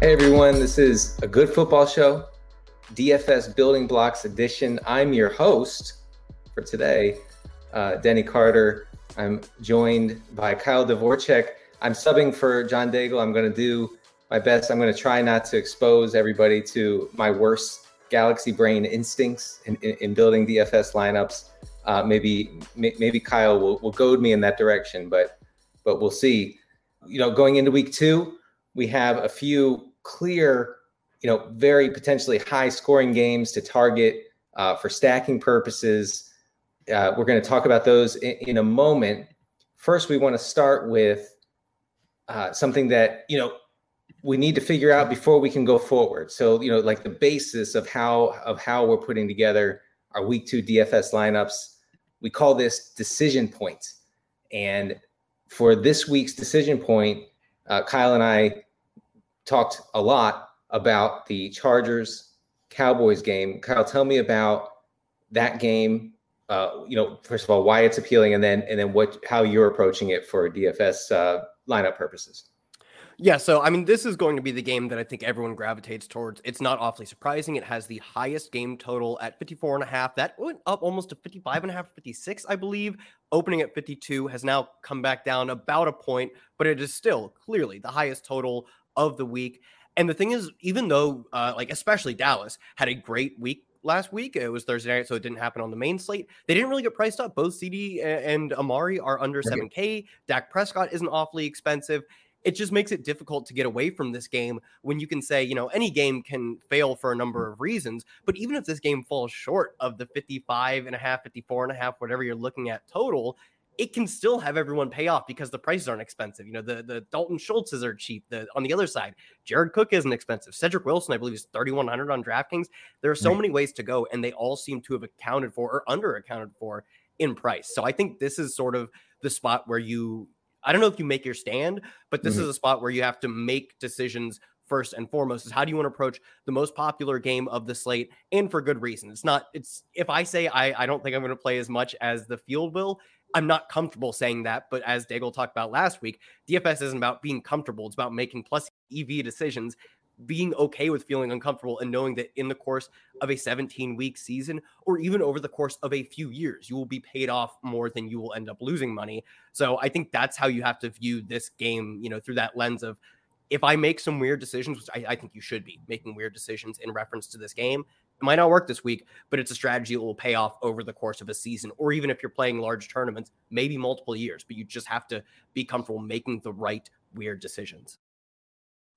Hey everyone, this is a good football show, DFS Building Blocks Edition. I'm your host for today, uh, Denny Carter. I'm joined by Kyle Dvorchak. I'm subbing for John Daigle. I'm going to do my best. I'm going to try not to expose everybody to my worst galaxy brain instincts in, in, in building DFS lineups. Uh, maybe maybe Kyle will, will goad me in that direction, but but we'll see. You know, going into week two, we have a few clear, you know, very potentially high scoring games to target uh, for stacking purposes. Uh, we're going to talk about those in, in, a moment. First, we want to start with uh, something that you know we need to figure out before we can go forward. So, you know, like the basis of how of how we're putting together our week two DFS lineups. We call this decision point. And for this week's decision point, uh, Kyle and I talked a lot about the Chargers Cowboys game. Kyle, tell me about that game. Uh, you know, first of all, why it's appealing, and then and then what how you're approaching it for DFS uh, lineup purposes. Yeah, so I mean, this is going to be the game that I think everyone gravitates towards. It's not awfully surprising. It has the highest game total at 54 and a half. That went up almost to 55 and a half, 56, I believe. Opening at 52 has now come back down about a point, but it is still clearly the highest total of the week. And the thing is, even though, uh, like, especially Dallas had a great week last week, it was Thursday night, so it didn't happen on the main slate. They didn't really get priced up. Both CeeDee and Amari are under 7K. Dak Prescott isn't awfully expensive. It just makes it difficult to get away from this game when you can say, you know, any game can fail for a number of reasons. But even if this game falls short of the 55 and a half, 54 and a half, whatever you're looking at total, it can still have everyone pay off because the prices aren't expensive. You know, the the Dalton Schultzes are cheap. The on the other side, Jared Cook isn't expensive. Cedric Wilson, I believe, is 3,100 on DraftKings. There are so right. many ways to go, and they all seem to have accounted for or under accounted for in price. So I think this is sort of the spot where you I don't know if you make your stand, but this mm-hmm. is a spot where you have to make decisions first and foremost is how do you want to approach the most popular game of the slate and for good reason it's not it's if i say i i don't think i'm going to play as much as the field will I'm not comfortable saying that, but as Daigle talked about last week, DFS isn't about being comfortable. It's about making plus EV decisions, being okay with feeling uncomfortable and knowing that in the course of a 17 week season or even over the course of a few years, you will be paid off more than you will end up losing money. So I think that's how you have to view this game, you know, through that lens of if I make some weird decisions, which I, I think you should be making weird decisions in reference to this game, it might not work this week, but it's a strategy that will pay off over the course of a season, or even if you're playing large tournaments, maybe multiple years. But you just have to be comfortable making the right weird decisions.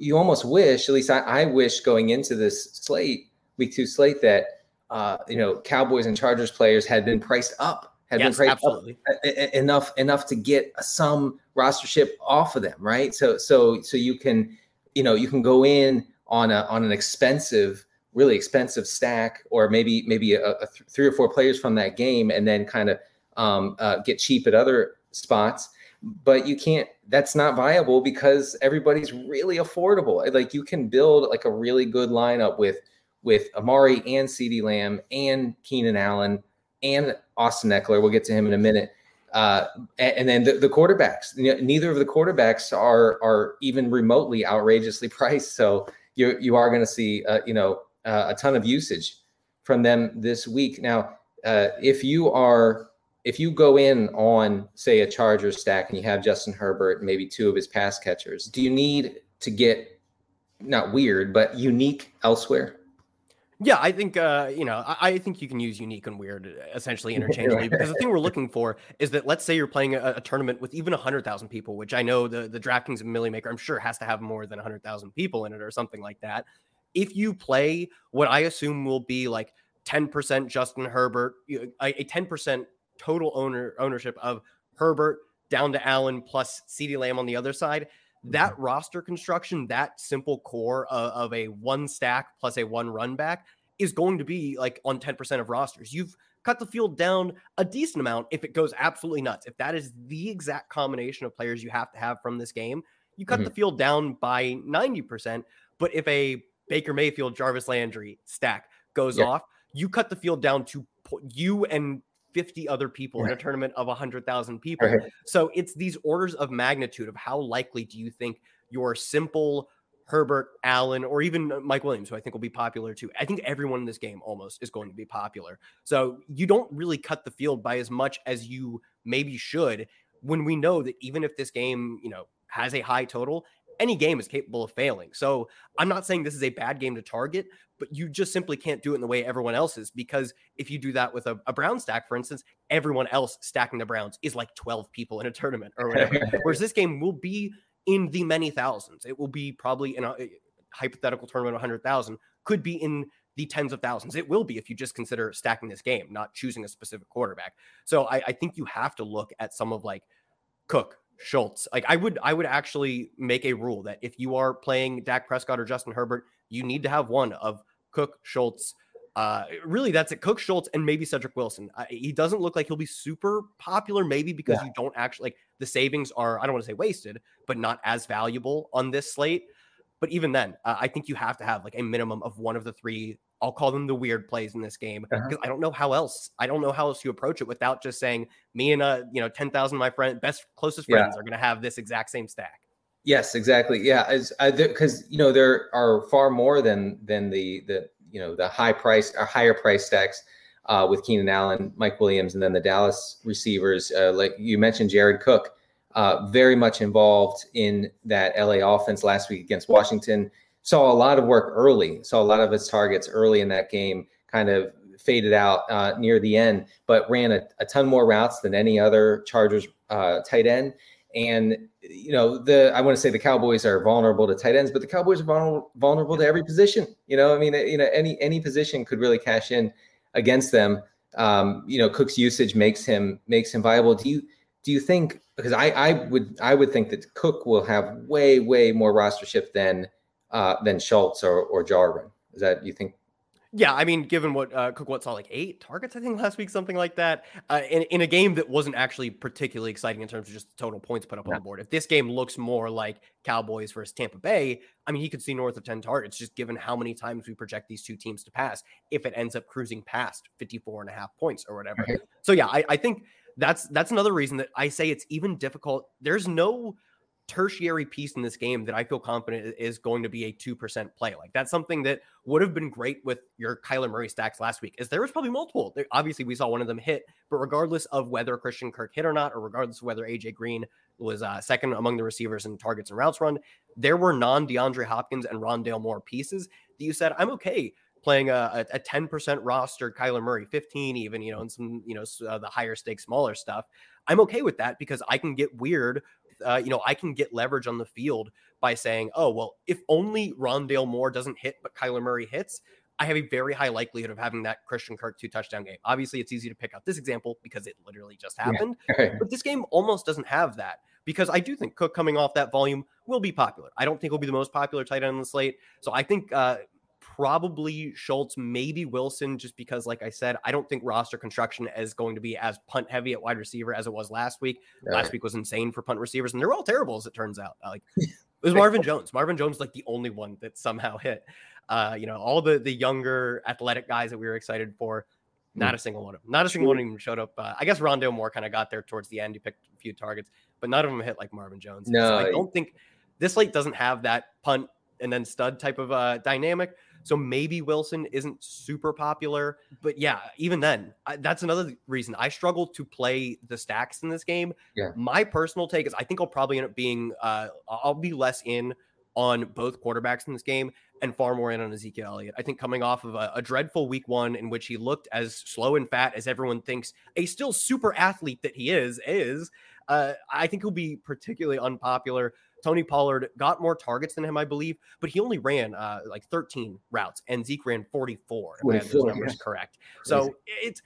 You almost wish, at least I, I wish, going into this slate, week two slate, that uh, you know Cowboys and Chargers players had been priced up, had yes, been priced absolutely. up enough enough to get some rostership off of them, right? So so so you can you know you can go in on a on an expensive really expensive stack, or maybe maybe a, a th- three or four players from that game, and then kind of um, uh, get cheap at other spots. But you can't. That's not viable because everybody's really affordable. Like you can build like a really good lineup with with Amari and CeeDee Lamb and Keenan Allen and Austin Ekeler. We'll get to him in a minute. Uh, and, and, then the, the quarterbacks. Neither of the quarterbacks are are even remotely outrageously priced. So you you are going to see uh, you know uh, a ton of usage from them this week. Now, uh, if you are if you go in on say a Chargers stack and you have Justin Herbert, and maybe two of his pass catchers, do you need to get not weird but unique elsewhere? Yeah, I think uh, you know, I, I, think you can use unique and weird essentially interchangeably because the thing we're looking for is that let's say you're playing a, a tournament with even hundred thousand people, which I know the the DraftKings and Milly Maker I'm sure has to have more than hundred thousand people in it or something like that if you play what I assume will be like 10% Justin Herbert, a 10% total owner ownership of Herbert down to Allen plus CeeDee Lamb on the other side, that mm-hmm. roster construction, that simple core of, of, a one stack plus a one run back is going to be like on 10% of rosters. You've cut the field down a decent amount if it goes absolutely nuts. If that is the exact combination of players you have to have from this game, you cut mm-hmm. the field down by 90%. But if a Baker Mayfield, Jarvis Landry stack goes Yeah. off, you cut the field down to you and 50 other people in a tournament of 100,000 people. Right. So it's these orders of magnitude of how likely do you think your simple Herbert, Allen, or even uh, Mike Williams, who I think will be popular too. I think everyone in this game almost is going to be popular. So you don't really cut the field by as much as you maybe should when we know that even if this game, you know, has a high total, any game is capable of failing. So I'm not saying this is a bad game to target, but you just simply can't do it in the way everyone else is because if you do that with a, a Brown stack, for instance, everyone else stacking the Browns is like 12 people in a tournament or whatever. Whereas this game will be in the many thousands. It will be probably in a, a hypothetical tournament, 100,000 could be in the tens of thousands. It will be if you just consider stacking this game, not choosing a specific quarterback. So I, I think you have to look at some of like Cook, Schultz. Like I would, I would actually make a rule that if you are playing Dak Prescott or Justin Herbert, you need to have one of Cook, Schultz. Uh, really, that's it. Cook, Schultz, and maybe Cedric Wilson. He doesn't look like he'll be super popular, maybe because Yeah. you don't actually like the savings are. I don't want to say wasted, but not as valuable on this slate. But even then, uh, I think you have to have like a minimum of one of the three. I'll call them the weird plays in this game Uh-huh. because I don't know how else. I don't know how else you approach it without just saying me and uh you know ten thousand my friend best closest Yeah. friends are going to have this exact same stack. Yes, exactly. Yeah, because you know there are far more than than the the you know the high price or higher price stacks uh, with Keenan Allen, Mike Williams, and then the Dallas receivers. Uh, like you mentioned, Jared Cook, uh, very much involved in that LA offense last week against Washington. Saw a lot of work early. Saw a lot of his targets early in that game. Kind of faded out uh, near the end, but ran a, a ton more routes than any other Chargers uh, tight end. And you know, the I want to say the Cowboys are vulnerable to tight ends, but the Cowboys are vulnerable, vulnerable to every position. You know, I mean, you know, any any position could really cash in against them. Um, you know, Cook's usage makes him makes him viable. Do you do you think because I I would I would think that Cook will have way way more roster rostership than uh, than Schultz or or Jarwin. Is that you think? Yeah, I mean, given what uh, Cook what saw like eight targets, I think last week, something like that, uh, in in a game that wasn't actually particularly exciting in terms of just the total points put up on the board. If this game looks more like Cowboys versus Tampa Bay, I mean, he could see north of ten targets, just given how many times we project these two teams to pass. If it ends up cruising past 54 and a half points or whatever, Right. so yeah, I, I think that's that's another reason that I say it's even difficult. There's no tertiary piece in this game that I feel confident is going to be a 2% play. Like that's something that would have been great with your Kyler Murray stacks last week. Is there was probably multiple. There, obviously we saw one of them hit, but regardless of whether Christian Kirk hit or not, or regardless of whether AJ Green was uh, second among the receivers in targets and routes run, there were non DeAndre Hopkins and Rondale Moore pieces that you said, I'm okay playing a, a, a 10% roster Kyler Murray, 15 even, you know, and some, you know, uh, the higher stakes, smaller stuff. I'm okay with that because I can get weird. Uh, you know, I can get leverage on the field by saying, oh, well, if only Rondale Moore doesn't hit, but Kyler Murray hits, I have a very high likelihood of having that Christian Kirk two touchdown game. Obviously, it's easy to pick out this example because it literally just Yeah. happened. But this game almost doesn't have that because I do think Cook coming off that volume will be popular. I don't think he'll be the most popular tight end on the slate. So I think uh, probably Schultz, maybe Wilson, just because, like I said, I don't think roster construction is going to be as punt heavy at wide receiver as it was last week. Last week was insane for punt receivers, and they're all terrible as it turns out. Like it was Marvin Jones. Marvin Jones like the only one that somehow hit. Uh, you know, all the the younger athletic guys that we were excited for. Not a single one of them. Not a single one of them showed up. Uh, I guess Rondale Moore kind of got there towards the end. He picked a few targets, but none of them hit like Marvin Jones. And so No, I don't think this slate doesn't have that punt and then stud type of uh, dynamic. So maybe Wilson isn't super popular, but yeah, even then, I, that's another reason I struggle to play the stacks in this game. Yeah. My personal take is I think I'll probably end up being uh, I'll be less in on both quarterbacks in this game and far more in on Ezekiel Elliott. I think coming off of a, a dreadful week one in which he looked as slow and fat as everyone thinks a still super athlete that he is is, uh, I think he'll be particularly unpopular. Tony Pollard got more targets than him, I believe, but he only ran uh, like 13 routes, and Zeke ran 44. If I have those numbers yeah. correct. Crazy. So it's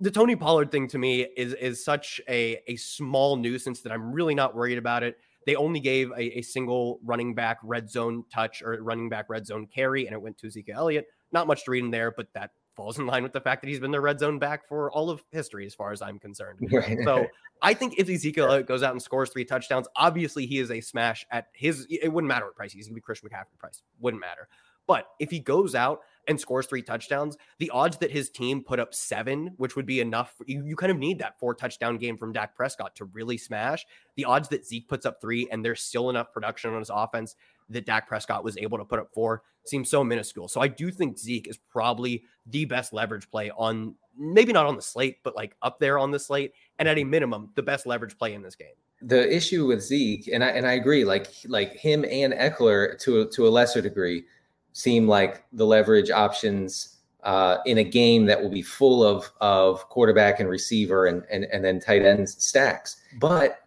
the Tony Pollard thing to me is is such a a small nuisance that I'm really not worried about it. They only gave a, a single running back red zone touch or running back red zone carry, and it went to Zeke Elliott. Not much to read in there, but that falls in line with the fact that he's been the red zone back for all of history, as far as I'm concerned. Right. So I think if Ezekiel goes out and scores three touchdowns, obviously he is a smash at his. It wouldn't matter what price he's going to be Christian McCaffrey price. Wouldn't matter. But if he goes out and scores three touchdowns, the odds that his team put up seven, which would be enough, you, you kind of need that four touchdown game from Dak Prescott to really smash. The odds that Zeke puts up three and there's still enough production on his offense that Dak Prescott was able to put up four seems so minuscule. So I do think Zeke is probably the best leverage play on maybe not on the slate, but like up there on the slate, and at a minimum, the best leverage play in this game. The issue with Zeke, and I and I agree, like like him and Ekeler to to a lesser degree, seem like the leverage options uh, in a game that will be full of of quarterback and receiver and and and then tight end stacks. But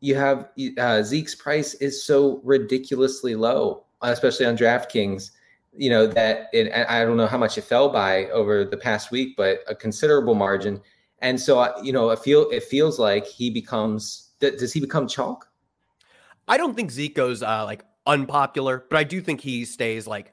you have uh, Zeke's price is so ridiculously low, especially on DraftKings. You know that it, I don't know how much it fell by over the past week, but a considerable margin. And so, uh, you know, it feel it feels like he becomes. Does he become chalk? I don't think Zeke goes uh, like unpopular, but I do think he stays like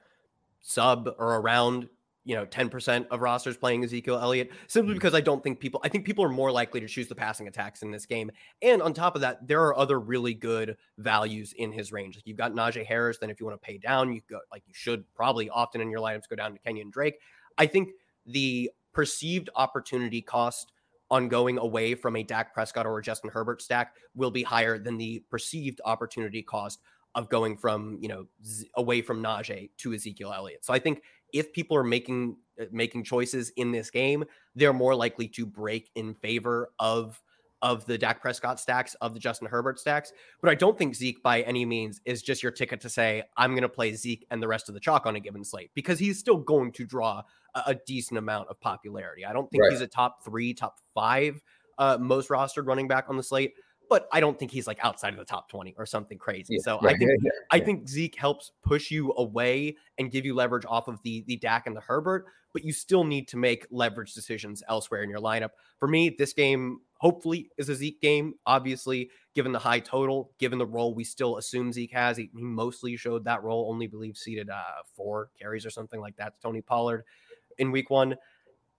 sub or around you know 10% of rosters playing Ezekiel Elliott simply mm-hmm. because I don't think people I think people are more likely to choose the passing attacks in this game. And on top of that, there are other really good values in his range. Like you've got Najee Harris, then if you want to pay down, you go like you should probably often in your lineups go down to Kenyan Drake. I think the perceived opportunity cost on going away from a Dak Prescott or a Justin Herbert stack will be higher than the perceived opportunity cost of going from, you know, z- away from Najee to Ezekiel Elliott. So I think if people are making uh, making choices in this game, they're more likely to break in favor of of the Dak Prescott stacks, of the Justin Herbert stacks. But I don't think Zeke by any means is just your ticket to say, I'm going to play Zeke and the rest of the chalk on a given slate because he's still going to draw a, a decent amount of popularity. I don't think right. he's a top three, top five uh, most rostered running back on the slate but I don't think he's like outside of the top 20 or something crazy. Yeah, so right, I think yeah, yeah, I think Zeke helps push you away and give you leverage off of the the Dak and the Herbert, but you still need to make leverage decisions elsewhere in your lineup. For me, this game hopefully is a Zeke game. Obviously, given the high total, given the role we still assume Zeke has, he, he mostly showed that role. Only believe seated uh, four carries or something like that. Tony Pollard in week one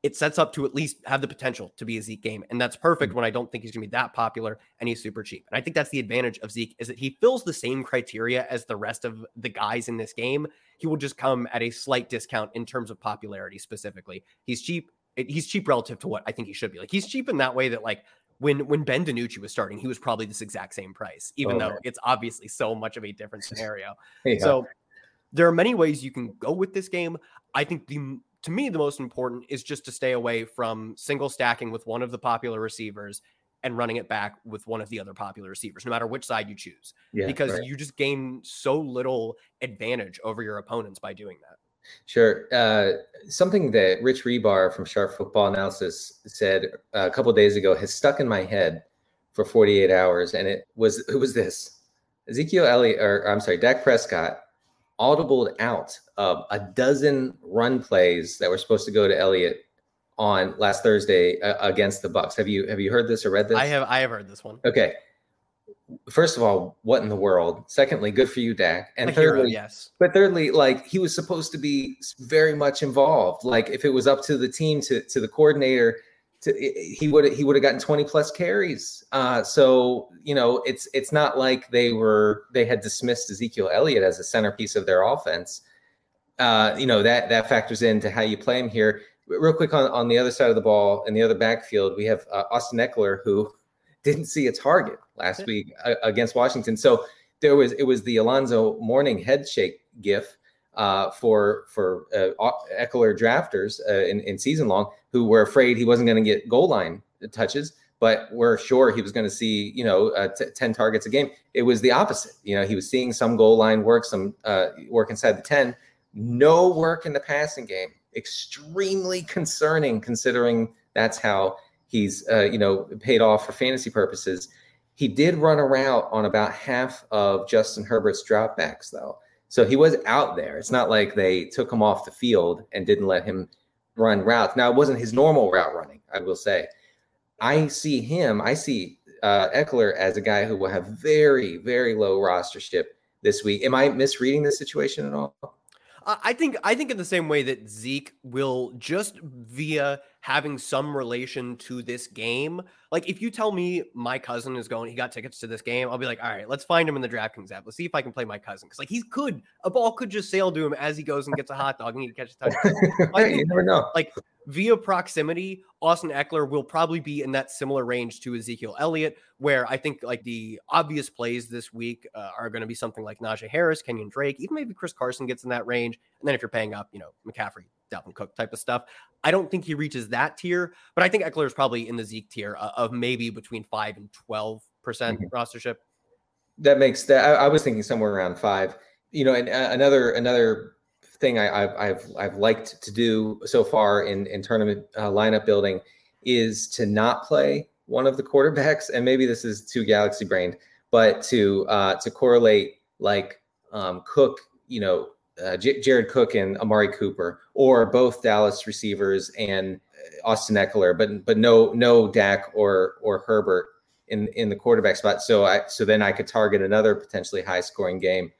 it sets up to at least have the potential to be a Zeke game. And that's perfect mm. when I don't think he's going to be that popular and he's super cheap. And I think that's the advantage of Zeke is that he fills the same criteria as the rest of the guys in this game. He will just come at a slight discount in terms of popularity specifically. He's cheap. He's cheap relative to what I think he should be. Like he's cheap in that way that like when when Ben DiNucci was starting, he was probably this exact same price, even oh, though it's obviously so much of a different scenario. yeah. So there are many ways you can go with this game. I think the to me, the most important is just to stay away from single stacking with one of the popular receivers and running it back with one of the other popular receivers, no matter which side you choose, yeah, because right. you just gain so little advantage over your opponents by doing that. Sure. Uh, something that Rich Hribar from Sharp Football Analysis said a couple days ago has stuck in my head for 48 hours, and it was it was this: Ezekiel Elliott, or I'm sorry, Dak Prescott audibled out of a dozen run plays that were supposed to go to Elliott on last Thursday uh, against the Bucs. Have you have you heard this or read this? I have I have heard this one. Okay. First of all, what in the world? Secondly, good for you, Dak. And a thirdly, hero, yes. But thirdly, like he was supposed to be very much involved. Like if it was up to the team to to the coordinator to, he would he would have gotten 20 plus carries. Uh, so you know it's it's not like they were they had dismissed Ezekiel Elliott as a centerpiece of their offense. Uh, you know that that factors into how you play him here. Real quick on, on the other side of the ball in the other backfield, we have uh, Austin Ekeler who didn't see a target last week uh, against Washington. So there was it was the Alonzo Mourning head shake gif uh, for for uh, Ekeler drafters uh, in, in season long who were afraid he wasn't going to get goal line touches, but were sure he was going to see you know uh, t- ten targets a game. It was the opposite. You know, he was seeing some goal line work, some uh, work inside the ten, no work in the passing game. Extremely concerning considering that's how he's uh, you know paid off for fantasy purposes. He did run a route on about half of Justin Herbert's dropbacks, though. So he was out there. It's not like they took him off the field and didn't let him run routes. Now, it wasn't his normal route running, I will say. I see him, I see uh, Ekeler as a guy who will have very, very low rostership this week. Am I misreading the situation at all? I think I think in the same way that Zeke will just via having some relation to this game. Like if you tell me my cousin is going, he got tickets to this game, I'll be like, all right, let's find him in the DraftKings app. Let's see if I can play my cousin. Cause like he's could a ball could just sail to him as he goes and gets a hot dog and he catches a touchdown. you never know. Like via proximity, Austin Ekeler will probably be in that similar range to Ezekiel Elliott, where I think like the obvious plays this week uh, are going to be something like Najee Harris, Kenyan Drake, even maybe Chris Carson gets in that range. And then if you're paying up, you know, McCaffrey, Dalvin Cook type of stuff. I don't think he reaches that tier, but I think Eckler is probably in the Zeke tier uh, of maybe between five and 12% mm-hmm. rostership. That makes that. I, I, was thinking somewhere around five. You know, and uh, another another thing I, have I've I've liked to do so far in in tournament uh, lineup building is to not play one of the quarterbacks, and maybe this is too galaxy brained, but to uh, to correlate like um, Cook, you know, uh, J- Jared Cook and Amari Cooper, or both Dallas receivers and uh, Austin Ekeler, but but no no Dak or or Herbert in in the quarterback spot. So I so then I could target another potentially high scoring game,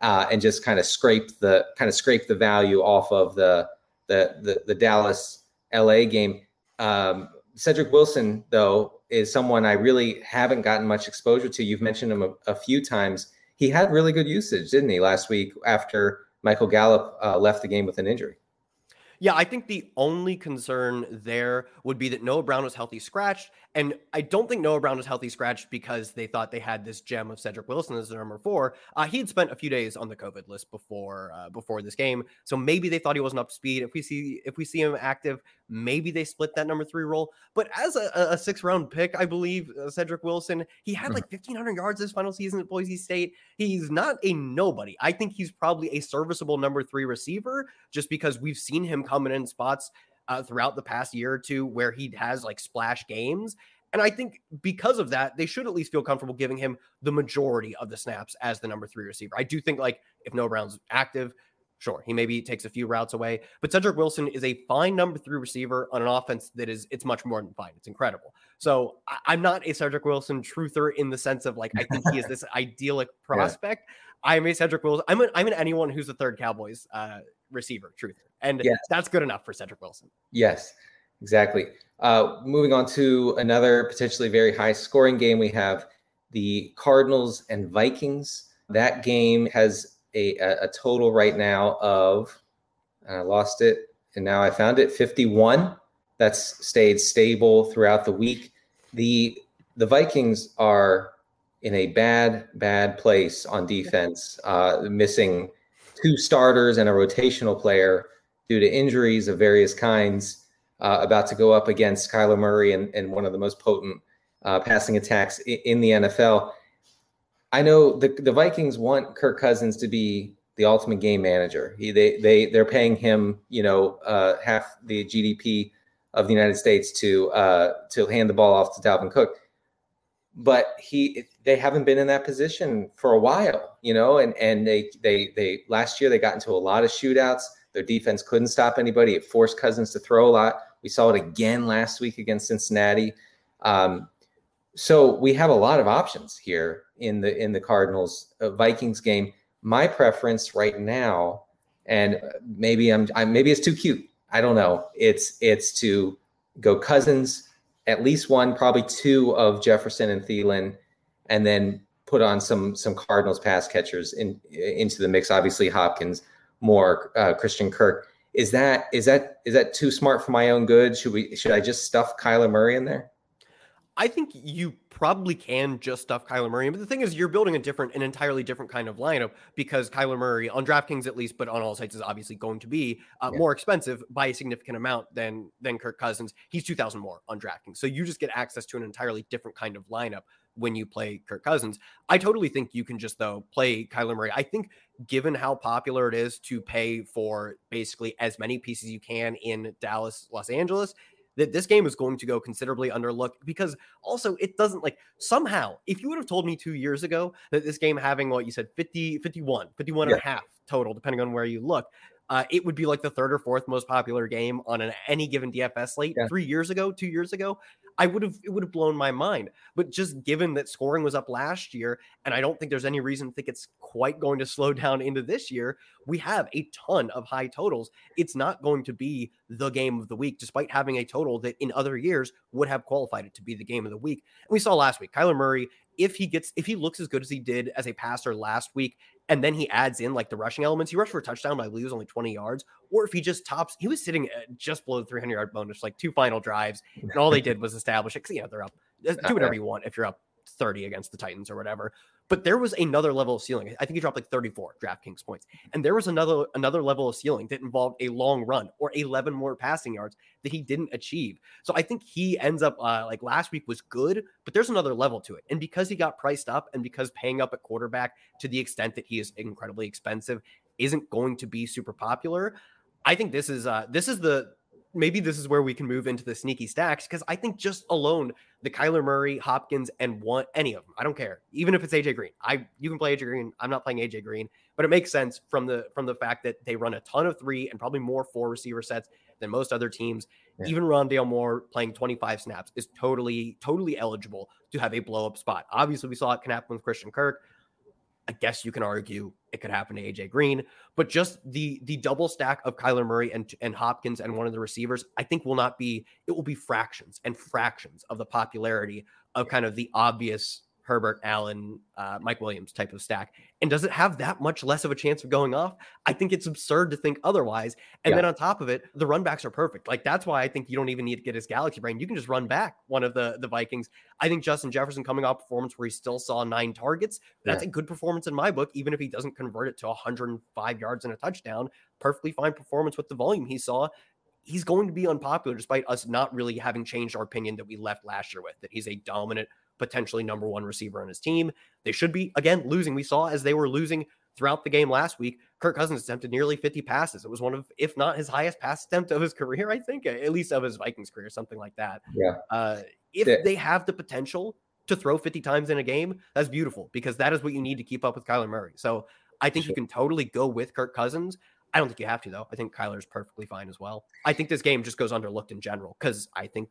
uh, and just kind of scrape the kind of scrape the value off of the the the, the Dallas LA game. Um, Cedric Wilson though is someone I really haven't gotten much exposure to. You've mentioned him a, a few times. He had really good usage, didn't he, last week after Michael Gallup uh, left the game with an injury. Yeah, I think the only concern there would be that Noah Brown was healthy scratched. And I don't think Noah Brown was healthy scratched because they thought they had this gem of Cedric Wilson as their number four. Uh, he had spent a few days on the COVID list before uh, before this game, so maybe they thought he wasn't up to speed. If we see if we see him active, maybe they split that number three role. But as a, a six round pick, I believe uh, Cedric Wilson, he had hmm. like fifteen hundred yards this final season at Boise State. He's not a nobody. I think he's probably a serviceable number three receiver, just because we've seen him coming in spots uh, throughout the past year or two where he has like splash games. And I think because of that, they should at least feel comfortable giving him the majority of the snaps as the number three receiver. I do think like if Noah Brown's active, Sure, he maybe takes a few routes away, but Cedric Wilson is a fine number three receiver on an offense that is it's much more than fine. It's incredible. So I, am not a Cedric Wilson truther in the sense of like I think he is this idyllic prospect. Yeah. I'm a Cedric Wilson. I'm an I'm an anyone who's a third Cowboys uh, receiver truther, and yes. that's good enough for Cedric Wilson. Yes, exactly. Uh, moving on to another potentially very high scoring game, we have the Cardinals and Vikings. That game has a, a total right now of, I lost it and now I found it 51. That's stayed stable throughout the week. The the Vikings are in a bad, bad place on defense, uh, missing two starters and a rotational player due to injuries of various kinds. Uh, about to go up against Kyler Murray and, and one of the most potent uh, passing attacks in, in the NFL. I know the the Vikings want Kirk Cousins to be the ultimate game manager. He they they they're paying him, you know, uh, half the GDP of the United States to uh, to hand the ball off to Dalvin Cook. But he they haven't been in that position for a while, you know, and and they they they last year they got into a lot of shootouts. Their defense couldn't stop anybody. It forced Cousins to throw a lot. We saw it again last week against Cincinnati. Um, so we have a lot of options here in the in the Cardinals Vikings game. My preference right now, and maybe I'm, I'm maybe it's too cute. I don't know. It's it's to go Cousins, at least one, probably two of Jefferson and Thielen, and then put on some some Cardinals pass catchers in into the mix. Obviously Hopkins, Moore uh, Christian Kirk. Is that is that is that too smart for my own good? Should we should I just stuff Kyler Murray in there? I think you probably can just stuff Kyler Murray. But the thing is, you're building a different, an entirely different kind of lineup because Kyler Murray on DraftKings at least, but on all sites is obviously going to be uh, yeah. more expensive by a significant amount than than Kirk Cousins. He's two thousand more on DraftKings, so you just get access to an entirely different kind of lineup when you play Kirk Cousins. I totally think you can just though play Kyler Murray. I think given how popular it is to pay for basically as many pieces you can in Dallas, Los Angeles, that this game is going to go considerably underlooked because also it doesn't like somehow if you would have told me two years ago that this game having what you said 50 51 51 yeah. and a half total depending on where you look uh, it would be like the third or fourth most popular game on an, any given DFS slate. Yeah. Three years ago, two years ago, I would have it would have blown my mind. But just given that scoring was up last year, and I don't think there's any reason to think it's quite going to slow down into this year, we have a ton of high totals. It's not going to be the game of the week, despite having a total that in other years would have qualified it to be the game of the week. And we saw last week, Kyler Murray if he gets if he looks as good as he did as a passer last week and then he adds in like the rushing elements. He rushed for a touchdown but i believe it was only 20 yards. Or if he just tops he was sitting uh, just below the 300 yard bonus like two final drives and all they did was establish it because you know they're up uh, do whatever you want if you're up 30 against the Titans or whatever. But there was another level of ceiling. I think he dropped like 34 DraftKings points. And there was another another level of ceiling that involved a long run or 11 more passing yards that he didn't achieve. So I think he ends up uh, like last week was good, but there's another level to it. And because he got priced up and because paying up at quarterback to the extent that he is incredibly expensive isn't going to be super popular, I think this is uh this is the maybe this is where we can move into the sneaky stacks because I think just alone the Kyler Murray, Hopkins, and one any of them, I don't care, even if it's AJ Green. I you can play AJ Green. I'm not playing AJ Green, but it makes sense from the from the fact that they run a ton of three and probably more four receiver sets than most other teams. Yeah. Even Rondale Moore playing 25 snaps is totally totally eligible to have a blow up spot. Obviously, we saw it can happen with Christian Kirk. I guess you can argue it could happen to AJ Green, but just the the double stack of Kyler Murray and and Hopkins and one of the receivers, I think will not be it will be fractions and fractions of the popularity of kind of the obvious Herbert, Allen, uh, Mike Williams type of stack. And does it have that much less of a chance of going off? I think it's absurd to think otherwise. And yeah. then on top of it, the run backs are perfect. Like that's why I think you don't even need to get his galaxy brain. You can just run back one of the the Vikings. I think Justin Jefferson coming off performance where he still saw nine targets. That's yeah. a good performance in my book, even if he doesn't convert it to 105 yards and a touchdown. Perfectly fine performance with the volume he saw he's going to be unpopular despite us not really having changed our opinion that we left last year with that he's a dominant potentially number one receiver on his team. They should be, again, losing. We saw as they were losing throughout the game last week, Kirk Cousins attempted nearly 50 passes. It was one of, if not his highest pass attempt of his career, I think, at least of his Vikings career, something like that. Yeah. Uh, if yeah. they have the potential to throw 50 times in a game, that's beautiful because that is what you need to keep up with Kyler Murray. So I think sure. you can totally go with Kirk Cousins. I don't think you have to, though. I think Kyler's perfectly fine as well. I think this game just goes underlooked in general because I think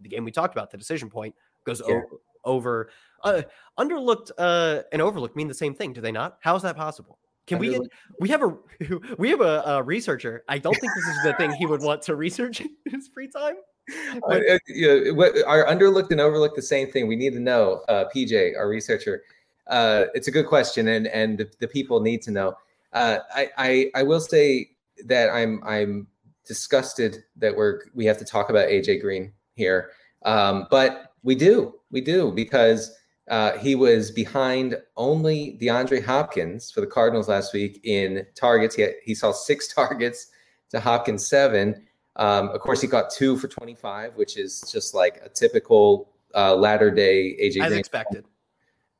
the game we talked about, the decision point, goes yeah. over, over uh, underlooked uh, and overlooked mean the same thing, do they not? How is that possible? Can we get we have a we have a, a, researcher. I don't think this is the thing he would want to research in his free time. But, uh, yeah, what, are underlooked and overlooked the same thing? We need to know, uh, PJ, our researcher. Uh, it's a good question, and and the, the people need to know. Uh, I, I I will say that I'm I'm disgusted that we're we have to talk about AJ Green here, um, but we do. We do because uh, he was behind only DeAndre Hopkins for the Cardinals last week in targets. He, had, he saw six targets to Hopkins seven. Um, of course, he got two for 25, which is just like a typical uh, latter day AJ. As Green. expected.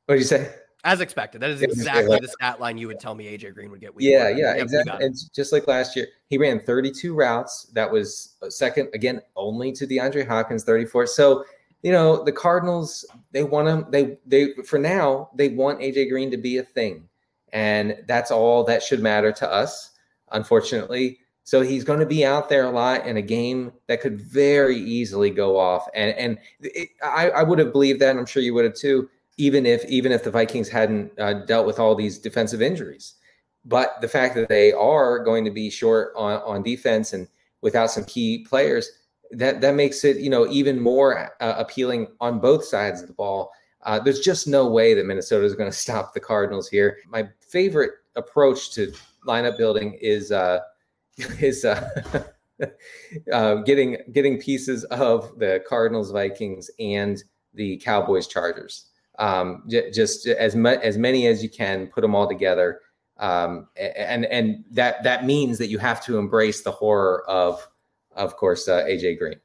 What did you say? As expected. That is exactly the stat line you would tell me AJ Green would get. Yeah, yeah, exactly. And just like last year, he ran 32 routes. That was second again only to DeAndre Hopkins 34. So you know, the Cardinals, they want him, they, they, for now, they want AJ Green to be a thing. And that's all that should matter to us, unfortunately. So he's going to be out there a lot in a game that could very easily go off. And, and it, I, I would have believed that. And I'm sure you would have too, even if, even if the Vikings hadn't uh, dealt with all these defensive injuries. But the fact that they are going to be short on, on defense and without some key players, that that makes it you know even more uh, appealing on both sides of the ball. Uh, there's just no way that Minnesota is going to stop the Cardinals here. My favorite approach to lineup building is uh, is uh, uh, getting getting pieces of the Cardinals, Vikings, and the Cowboys, Chargers. Um, j- just as mu- as many as you can, put them all together, um, and and that that means that you have to embrace the horror of of course, uh, AJ Green.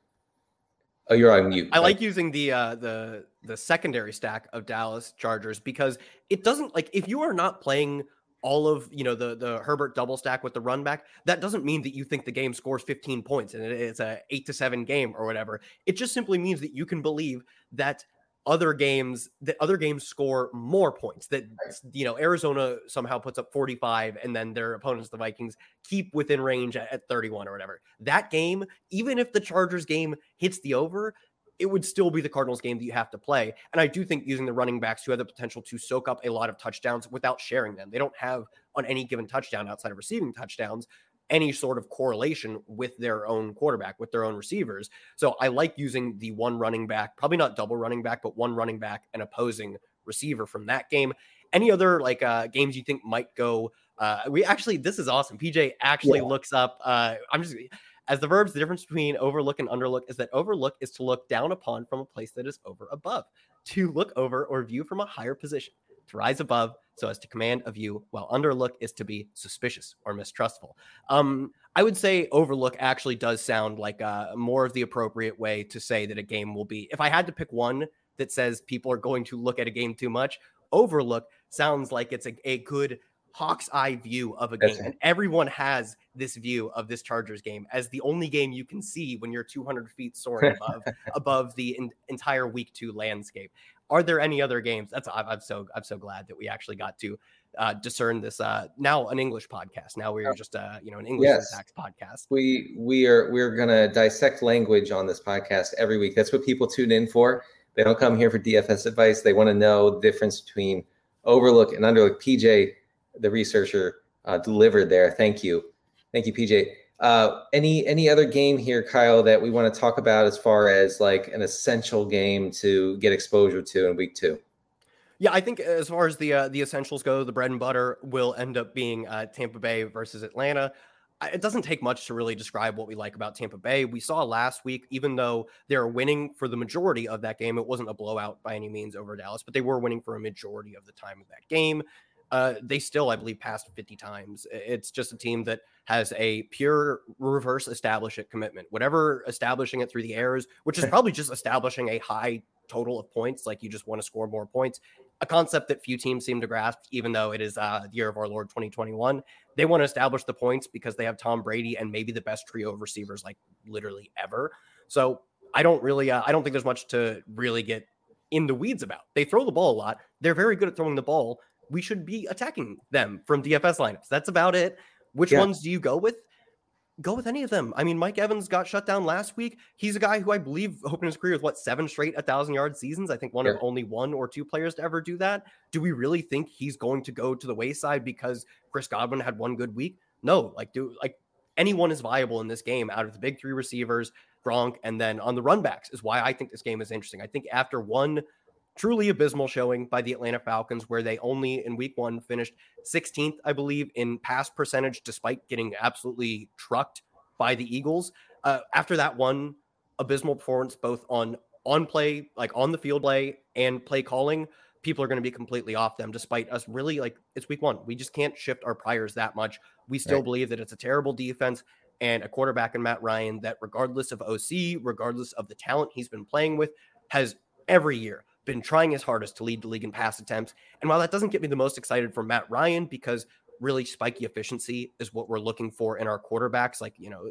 Oh, you're on mute. I like using the uh, the the secondary stack of Dallas Chargers because it doesn't like if you are not playing all of you know the the Herbert double stack with the run back, that doesn't mean that you think the game scores 15 points and it's a eight to seven game or whatever. It just simply means that you can believe that other games that other games score more points that you know Arizona somehow puts up 45 and then their opponents the Vikings keep within range at, at 31 or whatever. That game, even if the Chargers game hits the over, it would still be the Cardinals game that you have to play. And I do think using the running backs who have the potential to soak up a lot of touchdowns without sharing them. They don't have on any given touchdown outside of receiving touchdowns any sort of correlation with their own quarterback, with their own receivers. So I like using the one running back, probably not double running back, but one running back and opposing receiver from that game. Any other like uh, games you think might go? Uh, we actually, this is awesome. PJ actually yeah. looks up. Uh, I'm just as the verbs, the difference between overlook and underlook is that overlook is to look down upon from a place that is over above, to look over or view from a higher position, to rise above so as to command a view, while underlook is to be suspicious or mistrustful. Um, I would say overlook actually does sound like uh, more of the appropriate way to say that a game will be. If I had to pick one that says people are going to look at a game too much, overlook sounds like it's a, a good hawk's eye view of a game. And everyone has this view of this Chargers game as the only game you can see when you're 200 feet soaring above above the in, entire week two landscape. Are there any other games? That's I'm, I'm so I'm so glad that we actually got to uh, discern this. Uh, now an English podcast. Now we are just uh, you know an English yes. syntax podcast. We we are we're gonna dissect language on this podcast every week. That's what people tune in for. They don't come here for DFS advice. They want to know the difference between overlook and underlook. PJ the researcher uh, delivered there. Thank you, thank you, PJ. Uh, any any other game here, Kyle, that we want to talk about as far as like an essential game to get exposure to in week two? Yeah, I think as far as the uh, the essentials go, the bread and butter will end up being uh, Tampa Bay versus Atlanta. It doesn't take much to really describe what we like about Tampa Bay. We saw last week, even though they're winning for the majority of that game, it wasn't a blowout by any means over Dallas, but they were winning for a majority of the time of that game uh, they still, I believe, passed 50 times. It's just a team that has a pure reverse establish it commitment. Whatever establishing it through the airs, which is probably just establishing a high total of points, like you just want to score more points. A concept that few teams seem to grasp, even though it is uh, the year of our Lord 2021. They want to establish the points because they have Tom Brady and maybe the best trio of receivers, like literally ever. So I don't really, uh, I don't think there's much to really get in the weeds about. They throw the ball a lot. They're very good at throwing the ball we should be attacking them from DFS lineups. That's about it. Which yeah. ones do you go with? Go with any of them. I mean, Mike Evans got shut down last week. He's a guy who I believe opened his career with what seven straight a thousand yard seasons. I think one yeah. of only one or two players to ever do that. Do we really think he's going to go to the wayside because Chris Godwin had one good week? No, like do like anyone is viable in this game out of the big three receivers, Gronk, and then on the runbacks is why I think this game is interesting. I think after one truly abysmal showing by the Atlanta Falcons, where they only in week one finished 16th, I believe, in pass percentage, despite getting absolutely trucked by the Eagles. Uh, after that one abysmal performance, both on on play, like on the field play and play calling, people are going to be completely off them, despite us really like it's week one. We just can't shift our priors that much. We still right. believe that it's a terrible defense and a quarterback in Matt Ryan that, regardless of OC, regardless of the talent he's been playing with, has every year been trying his hardest to lead the league in pass attempts. And while that doesn't get me the most excited for Matt Ryan, because really spiky efficiency is what we're looking for in our quarterbacks, like, you know,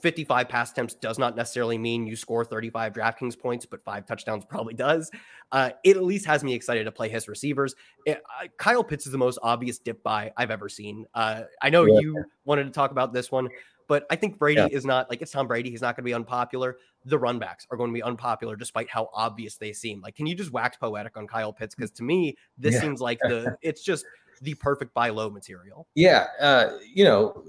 55 pass attempts does not necessarily mean you score 35 DraftKings points, but five touchdowns probably does. Uh, it at least has me excited to play his receivers. It, uh, Kyle Pitts is the most obvious dip buy I've ever seen. Uh, I know yeah. you wanted to talk about this one. But I think Brady yeah. is not like it's Tom Brady. He's not going to be unpopular. The runbacks are going to be unpopular despite how obvious they seem. Like, can you just wax poetic on Kyle Pitts? Because to me, this yeah. seems like the it's just the perfect buy low material. Yeah. Uh, you know,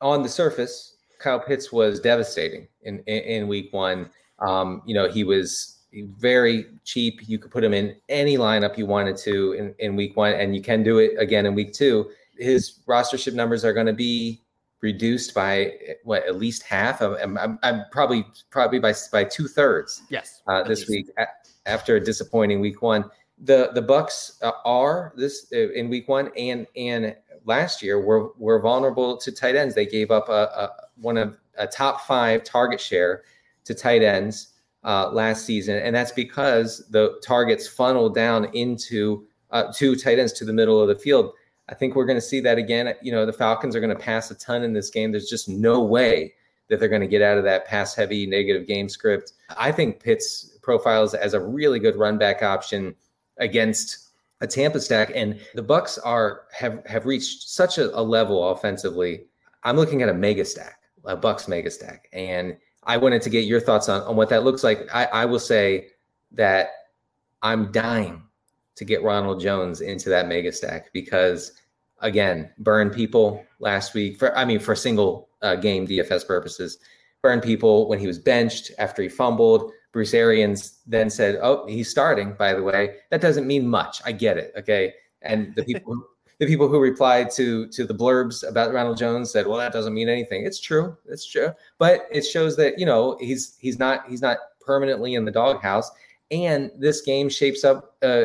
on the surface, Kyle Pitts was devastating in, in, in week one. Um, you know, he was very cheap. You could put him in any lineup you wanted to in, in week one, and you can do it again in week two. His rostership numbers are going to be reduced by what at least half? Of I'm, I'm, I'm probably probably by by two thirds yes uh, this least. week after a disappointing week one. The the Bucs uh, are this uh, in week one and and last year were were vulnerable to tight ends. They gave up a, a one of a top five target share to tight ends uh, last season. And that's because the targets funneled down into uh, two tight ends to the middle of the field I think we're going to see that again. You know, the Falcons are going to pass a ton in this game. There's just no way that they're going to get out of that pass heavy negative game script. I think Pitts profiles as a really good run back option against a Tampa stack, and the Bucs are have have reached such a, a level offensively. I'm looking at a mega stack, a Bucs mega stack, and I wanted to get your thoughts on, on what that looks like. I, I will say that I'm dying to get Ronald Jones into that mega stack because again, burn people last week for I mean for single uh, game DFS purposes. Burn people when he was benched after he fumbled. Bruce Arians then said, "Oh, he's starting." By the way, that doesn't mean much. I get it. Okay, and the people the people who replied to to the blurbs about Ronald Jones said, "Well, that doesn't mean anything." It's true. It's true, but it shows that you know he's he's not he's not permanently in the doghouse. And this game shapes up uh,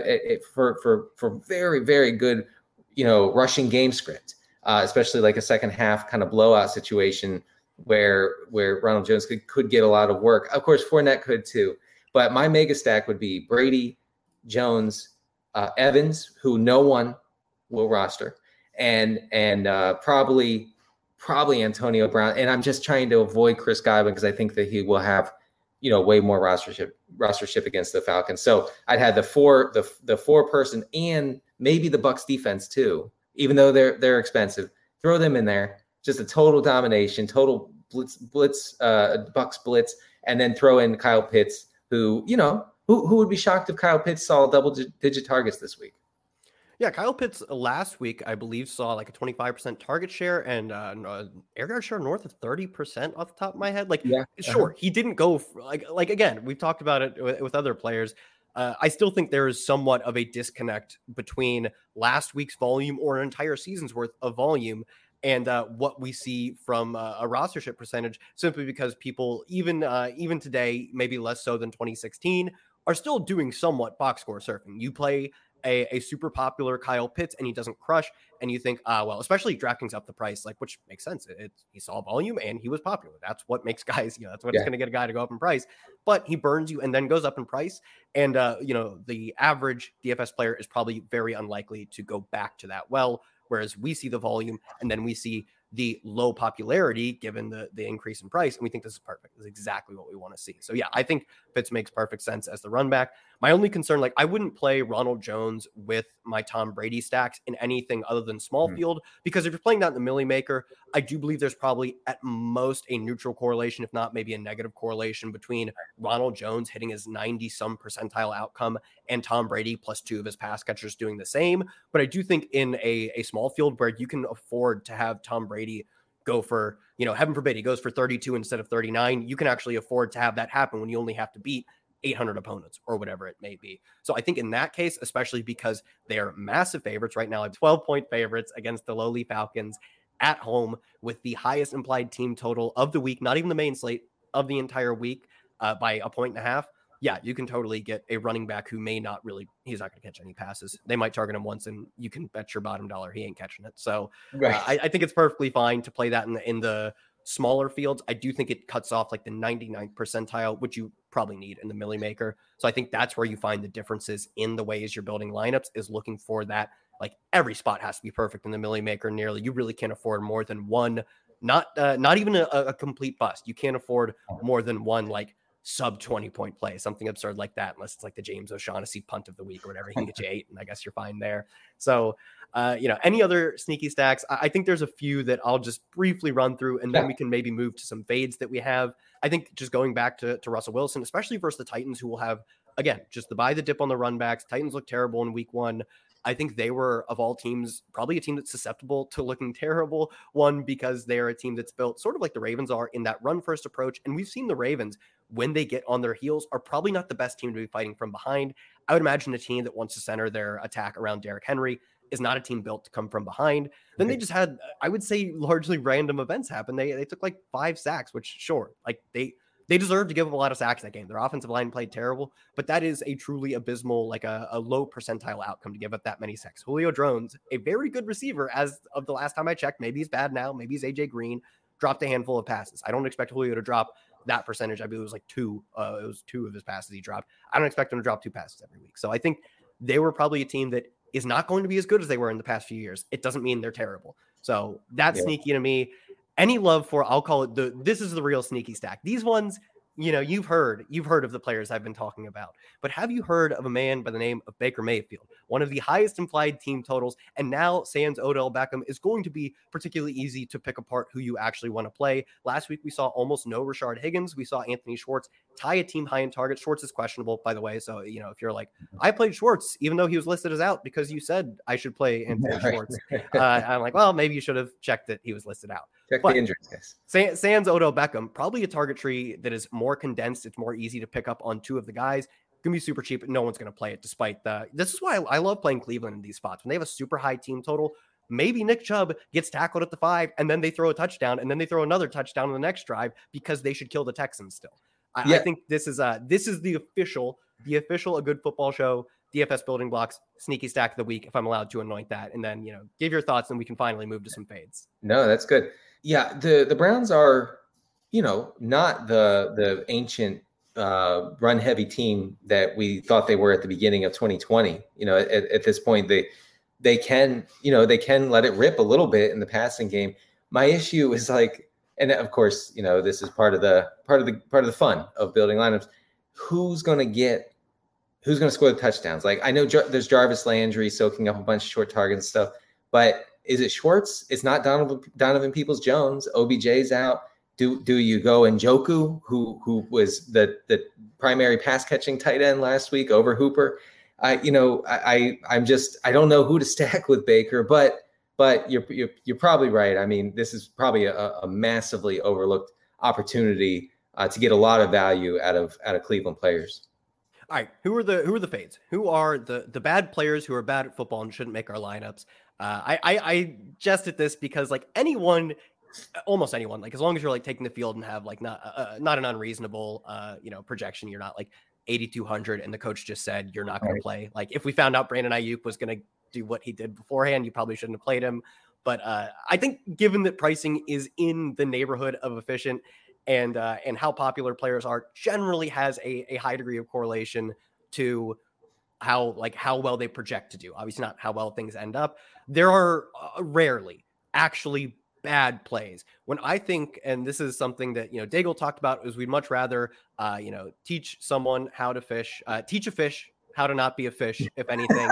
for for for very very good, you know, rushing game script, uh, especially like a second half kind of blowout situation where where Ronald Jones could, could get a lot of work. Of course, Fournette could too. But my mega stack would be Brady, Jones, uh, Evans, who no one will roster, and and uh, probably probably Antonio Brown. And I'm just trying to avoid Chris Godwin because I think that he will have you know way more rostership rostership against the Falcons. So I'd had the four the the four person and maybe the Bucs defense too, even though they're they're expensive. Throw them in there just a total domination, total blitz, blitz, uh, Bucs blitz, and then throw in Kyle Pitts, who you know, who who would be shocked if Kyle Pitts saw double digit targets this week? Yeah, Kyle Pitts uh, last week, I believe, saw like a 25% target share and uh, uh, air yard share north of 30% off the top of my head. Like, yeah. Uh-huh. sure, uh-huh. he didn't go for, like, like again, we've talked about it with, with other players. Uh, I still think there is somewhat of a disconnect between last week's volume or an entire season's worth of volume and uh, what we see from uh, a rostership percentage, simply because people, even uh, even today, maybe less so than 2016, are still doing somewhat box score surfing. You play a, a, super popular Kyle Pitts and he doesn't crush, and you think, ah, well, especially DraftKings up the price, like which makes sense. It, it, he saw volume and he was popular. That's what makes guys, you know, that's what's yeah. going to get a guy to go up in price. But he burns you and then goes up in price, and uh, you know the average DFS player is probably very unlikely to go back to that well. Whereas we see the volume and then we see the low popularity given the the increase in price, and we think this is perfect. This is exactly what we want to see. So yeah, I think Pitts makes perfect sense as the run back. My only concern, like I wouldn't play Ronald Jones with my Tom Brady stacks in anything other than small mm. field because if you're playing that in the Milly Maker, I do believe there's probably at most a neutral correlation, if not maybe a negative correlation between Ronald Jones hitting his 90 some percentile outcome and Tom Brady plus two of his pass catchers doing the same. But I do think in a, a small field where you can afford to have Tom Brady go for, you know, heaven forbid he goes for 32 instead of 39, you can actually afford to have that happen when you only have to beat 800 opponents or whatever it may be. So I think in that case, especially because they're massive favorites right now, 12 point favorites against the lowly Falcons at home with the highest implied team total of the week, not even the main slate of the entire week uh, by a point and a half yeah, you can totally get a running back who may not really, he's not going to catch any passes. They might target him once, and you can bet your bottom dollar he ain't catching it. So uh, right. uh, I, I, think it's perfectly fine to play that in the in the smaller fields. I do think it cuts off like the 99th percentile, which you probably need in the Milly Maker. So I think that's where you find the differences in the ways you're building lineups is looking for that. Like every spot has to be perfect in the Milly Maker. Nearly, you really can't afford more than one. Not uh, not even a, a complete bust. You can't afford more than one like sub 20 point play, something absurd like that, unless it's like the James O'Shaughnessy punt of the week or whatever. He can get you eight, and I guess you're fine there. So, uh, you know, any other sneaky stacks? I, I, think there's a few that I'll just briefly run through, and then we can maybe move to some fades that we have. I think just going back to, to Russell Wilson, especially versus the Titans, who will have, again, just the buy the dip on the run backs. Titans look terrible in week one. I think they were, of all teams, probably a team that's susceptible to looking terrible. One, because they're a team that's built sort of like the Ravens are in that run first approach. And we've seen the Ravens, when they get on their heels, are probably not the best team to be fighting from behind. I would imagine a team that wants to center their attack around Derrick Henry is not a team built to come from behind. Then they just had, I would say, largely random events happen. They they took like five sacks, which sure, like they they deserve to give up a lot of sacks that game. Their offensive line played terrible, but that is a truly abysmal, like a, a low percentile outcome to give up that many sacks. Julio Jones, a very good receiver, as of the last time I checked. Maybe he's bad now. Maybe he's AJ Green. Dropped a handful of passes. I don't expect Julio to drop that percentage. I believe it was like two. Uh, it was two of his passes he dropped. I don't expect him to drop two passes every week. So I think they were probably a team that is not going to be as good as they were in the past few years. It doesn't mean they're terrible. So that's yeah. sneaky to me. any love for I'll call it the this is the real sneaky stack. These ones you know, you've heard you've heard of the players I've been talking about, but have you heard of a man by the name of Baker Mayfield, one of the highest implied team totals, and now Sans Odell Beckham is going to be particularly easy to pick apart who you actually want to play. Last week we saw almost no Rashard Higgins, we saw Anthony Schwartz tie a team high in target. Schwartz is questionable, by the way, so you know if you're like I played Schwartz even though he was listed as out because you said I should play Anthony Schwartz, uh, I'm like, well, maybe you should have checked that he was listed out. Check but the injuries, guys. Sans Odell Beckham, probably a target tree that is more condensed. It's more easy to pick up on two of the guys. Gonna be super cheap. No one's gonna play it, despite the. This is why I, I love playing Cleveland in these spots when they have a super high team total. Maybe Nick Chubb gets tackled at the five, and then they throw a touchdown, and then they throw another touchdown on the next drive because they should kill the Texans still. I, yeah. I think this is uh this is the official, the official a good football show DFS building blocks, sneaky stack of the week, if I'm allowed to anoint that. And then, you know, give your thoughts and we can finally move to some fades. No, that's good. Yeah, the the Browns are, you know, not the the ancient uh, run heavy team that we thought they were at the beginning of 2020. You know, at, at this point, they they can, you know, they can let it rip a little bit in the passing game. My issue is like, and of course, you know, this is part of the part of the part of the fun of building lineups. Who's going to get? Who's going to score the touchdowns? Like I know Jar- there's Jarvis Landry soaking up a bunch of short targets and stuff, but is it Schwartz? It's not Donovan, Donovan Peoples Jones. OBJ's out. Do do you go Njoku, who who was the the primary pass catching tight end last week over Hooper? I you know I, I am just I don't know who to stack with Baker, but but you're you're, you're probably right. I mean, this is probably a, a massively overlooked opportunity uh, to get a lot of value out of out of Cleveland players. All right, who are the who are the fades? Who are the the bad players who are bad at football and shouldn't make our lineups? Uh, I, I I jest at this because like anyone, almost anyone, like as long as you're like taking the field and have like not uh, uh not an unreasonable uh you know projection, you're not like 8200 and the coach just said you're not going right. to play. Like if we found out Brandon Aiyuk was going to do what he did beforehand, you probably shouldn't have played him. But uh, I think given that pricing is in the neighborhood of efficient and uh, and how popular players are, generally has a, a high degree of correlation to how like how well they project to do. Obviously, not how well things end up. There are uh, rarely actually bad plays. When I think, and this is something that you know Daigle talked about, is we'd much rather uh, you know teach someone how to fish, uh, teach a fish how to not be a fish, if anything,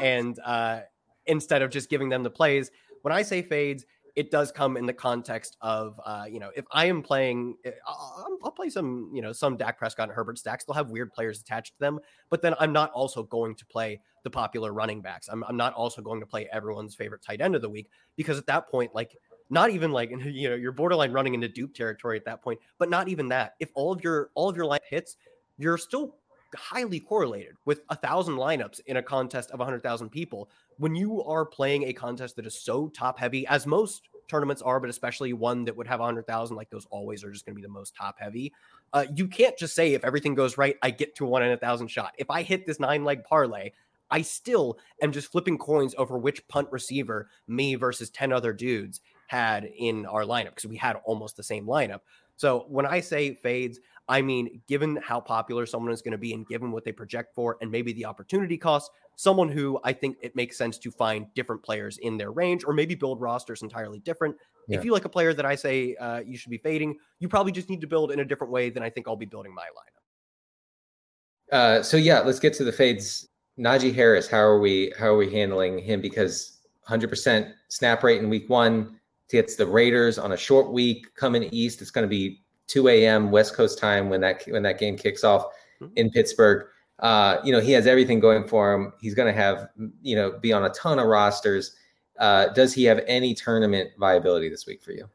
and uh, instead of just giving them the plays. When I say fades, it does come in the context of uh, you know if I am playing, eh, I'll, I'll, play some you know some Dak Prescott and Herbert stacks. They'll have weird players attached to them, but then I'm not also going to play the popular running backs. I'm, I'm not also going to play everyone's favorite tight end of the week because at that point, like not even like you know you're borderline running into dupe territory at that point. But not even that. If all of your all of your line hits, you're still highly correlated with a thousand lineups in a contest of a 100,000 people. When you are playing a contest that is so top heavy, as most tournaments are, but especially one that would have a 100,000, like those always are just going to be the most top heavy. Uh, you can't just say, if everything goes right, I get to one in a thousand shot. If I hit this nine leg parlay, I still am just flipping coins over which punt receiver me versus 10 other dudes had in our lineup because we had almost the same lineup. So when I say fades, I mean, given how popular someone is going to be and given what they project for and maybe the opportunity cost, someone who I think it makes sense to find different players in their range or maybe build rosters entirely different. Yeah. If you like a player that I say uh, you should be fading, you probably just need to build in a different way than I think I'll be building my lineup. Uh, so yeah, let's get to the fades. Najee Harris, how are we how are we handling him? Because 100% snap rate in week one gets the Raiders on a short week coming east. It's going to be 2 a.m. West Coast time when that when that game kicks off mm-hmm. in Pittsburgh. Uh, you know, he has everything going for him. He's going to have, you know, be on a ton of rosters. Uh, does he have any tournament viability this week for you?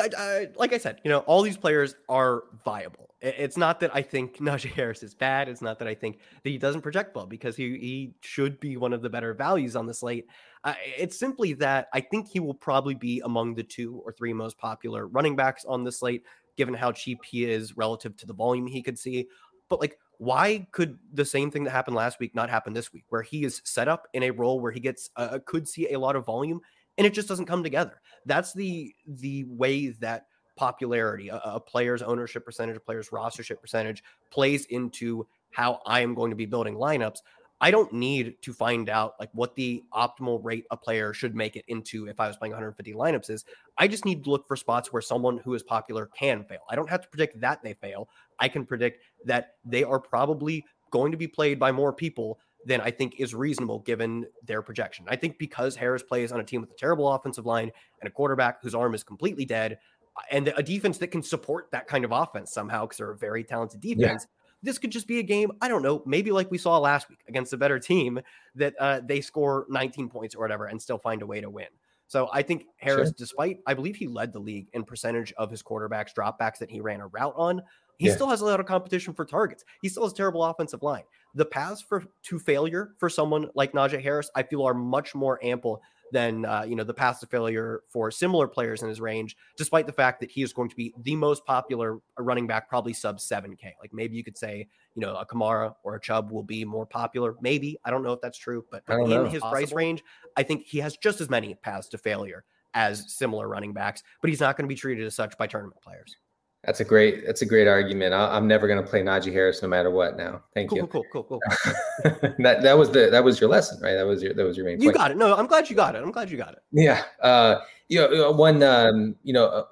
I, I, like I said, you know, all these players are viable. It's not that I think Najee Harris is bad. It's not that I think that he doesn't project well because he, he should be one of the better values on the slate. Uh, it's simply that I think he will probably be among the two or three most popular running backs on the slate given how cheap he is relative to the volume he could see. But like, why could the same thing that happened last week not happen this week, where he is set up in a role where he gets uh, could see a lot of volume and it just doesn't come together? That's the the way that popularity, a, a player's ownership percentage, a player's rostership percentage plays into how I am going to be building lineups. I don't need to find out like what the optimal rate a player should make it into if I was playing 150 lineups is. I just need to look for spots where someone who is popular can fail. I don't have to predict that they fail. I can predict that they are probably going to be played by more people than I think is reasonable given their projection. I think because Harris plays on a team with a terrible offensive line and a quarterback whose arm is completely dead, uh, and a defense that can support that kind of offense somehow because they're a very talented defense. Yeah. This could just be a game. I don't know, maybe like we saw last week against a better team that uh, they score 19 points or whatever and still find a way to win. So I think Harris, sure. despite I believe he led the league in percentage of his quarterbacks dropbacks that he ran a route on. He yeah. still has a lot of competition for targets. He still has terrible offensive line. The paths for to failure for someone like Najee Harris, I feel, are much more ample than uh, you know the paths to failure for similar players in his range, despite the fact that he is going to be the most popular running back, probably sub 7K. Like maybe you could say, you know, a Kamara or a Chubb will be more popular. Maybe I don't know if that's true, but in know. his Possible. price range, I think he has just as many paths to failure as similar running backs, but he's not going to be treated as such by tournament players. That's a great. That's a great argument. I, am never going to play Najee Harris no matter what. Now, thank cool, you. Cool, cool, cool, cool. that that was the that was your lesson, right? That was your that was your main. You point. got it. No, I'm glad you got it. I'm glad you got it. Yeah. Uh, you know, uh, one. Um, you know,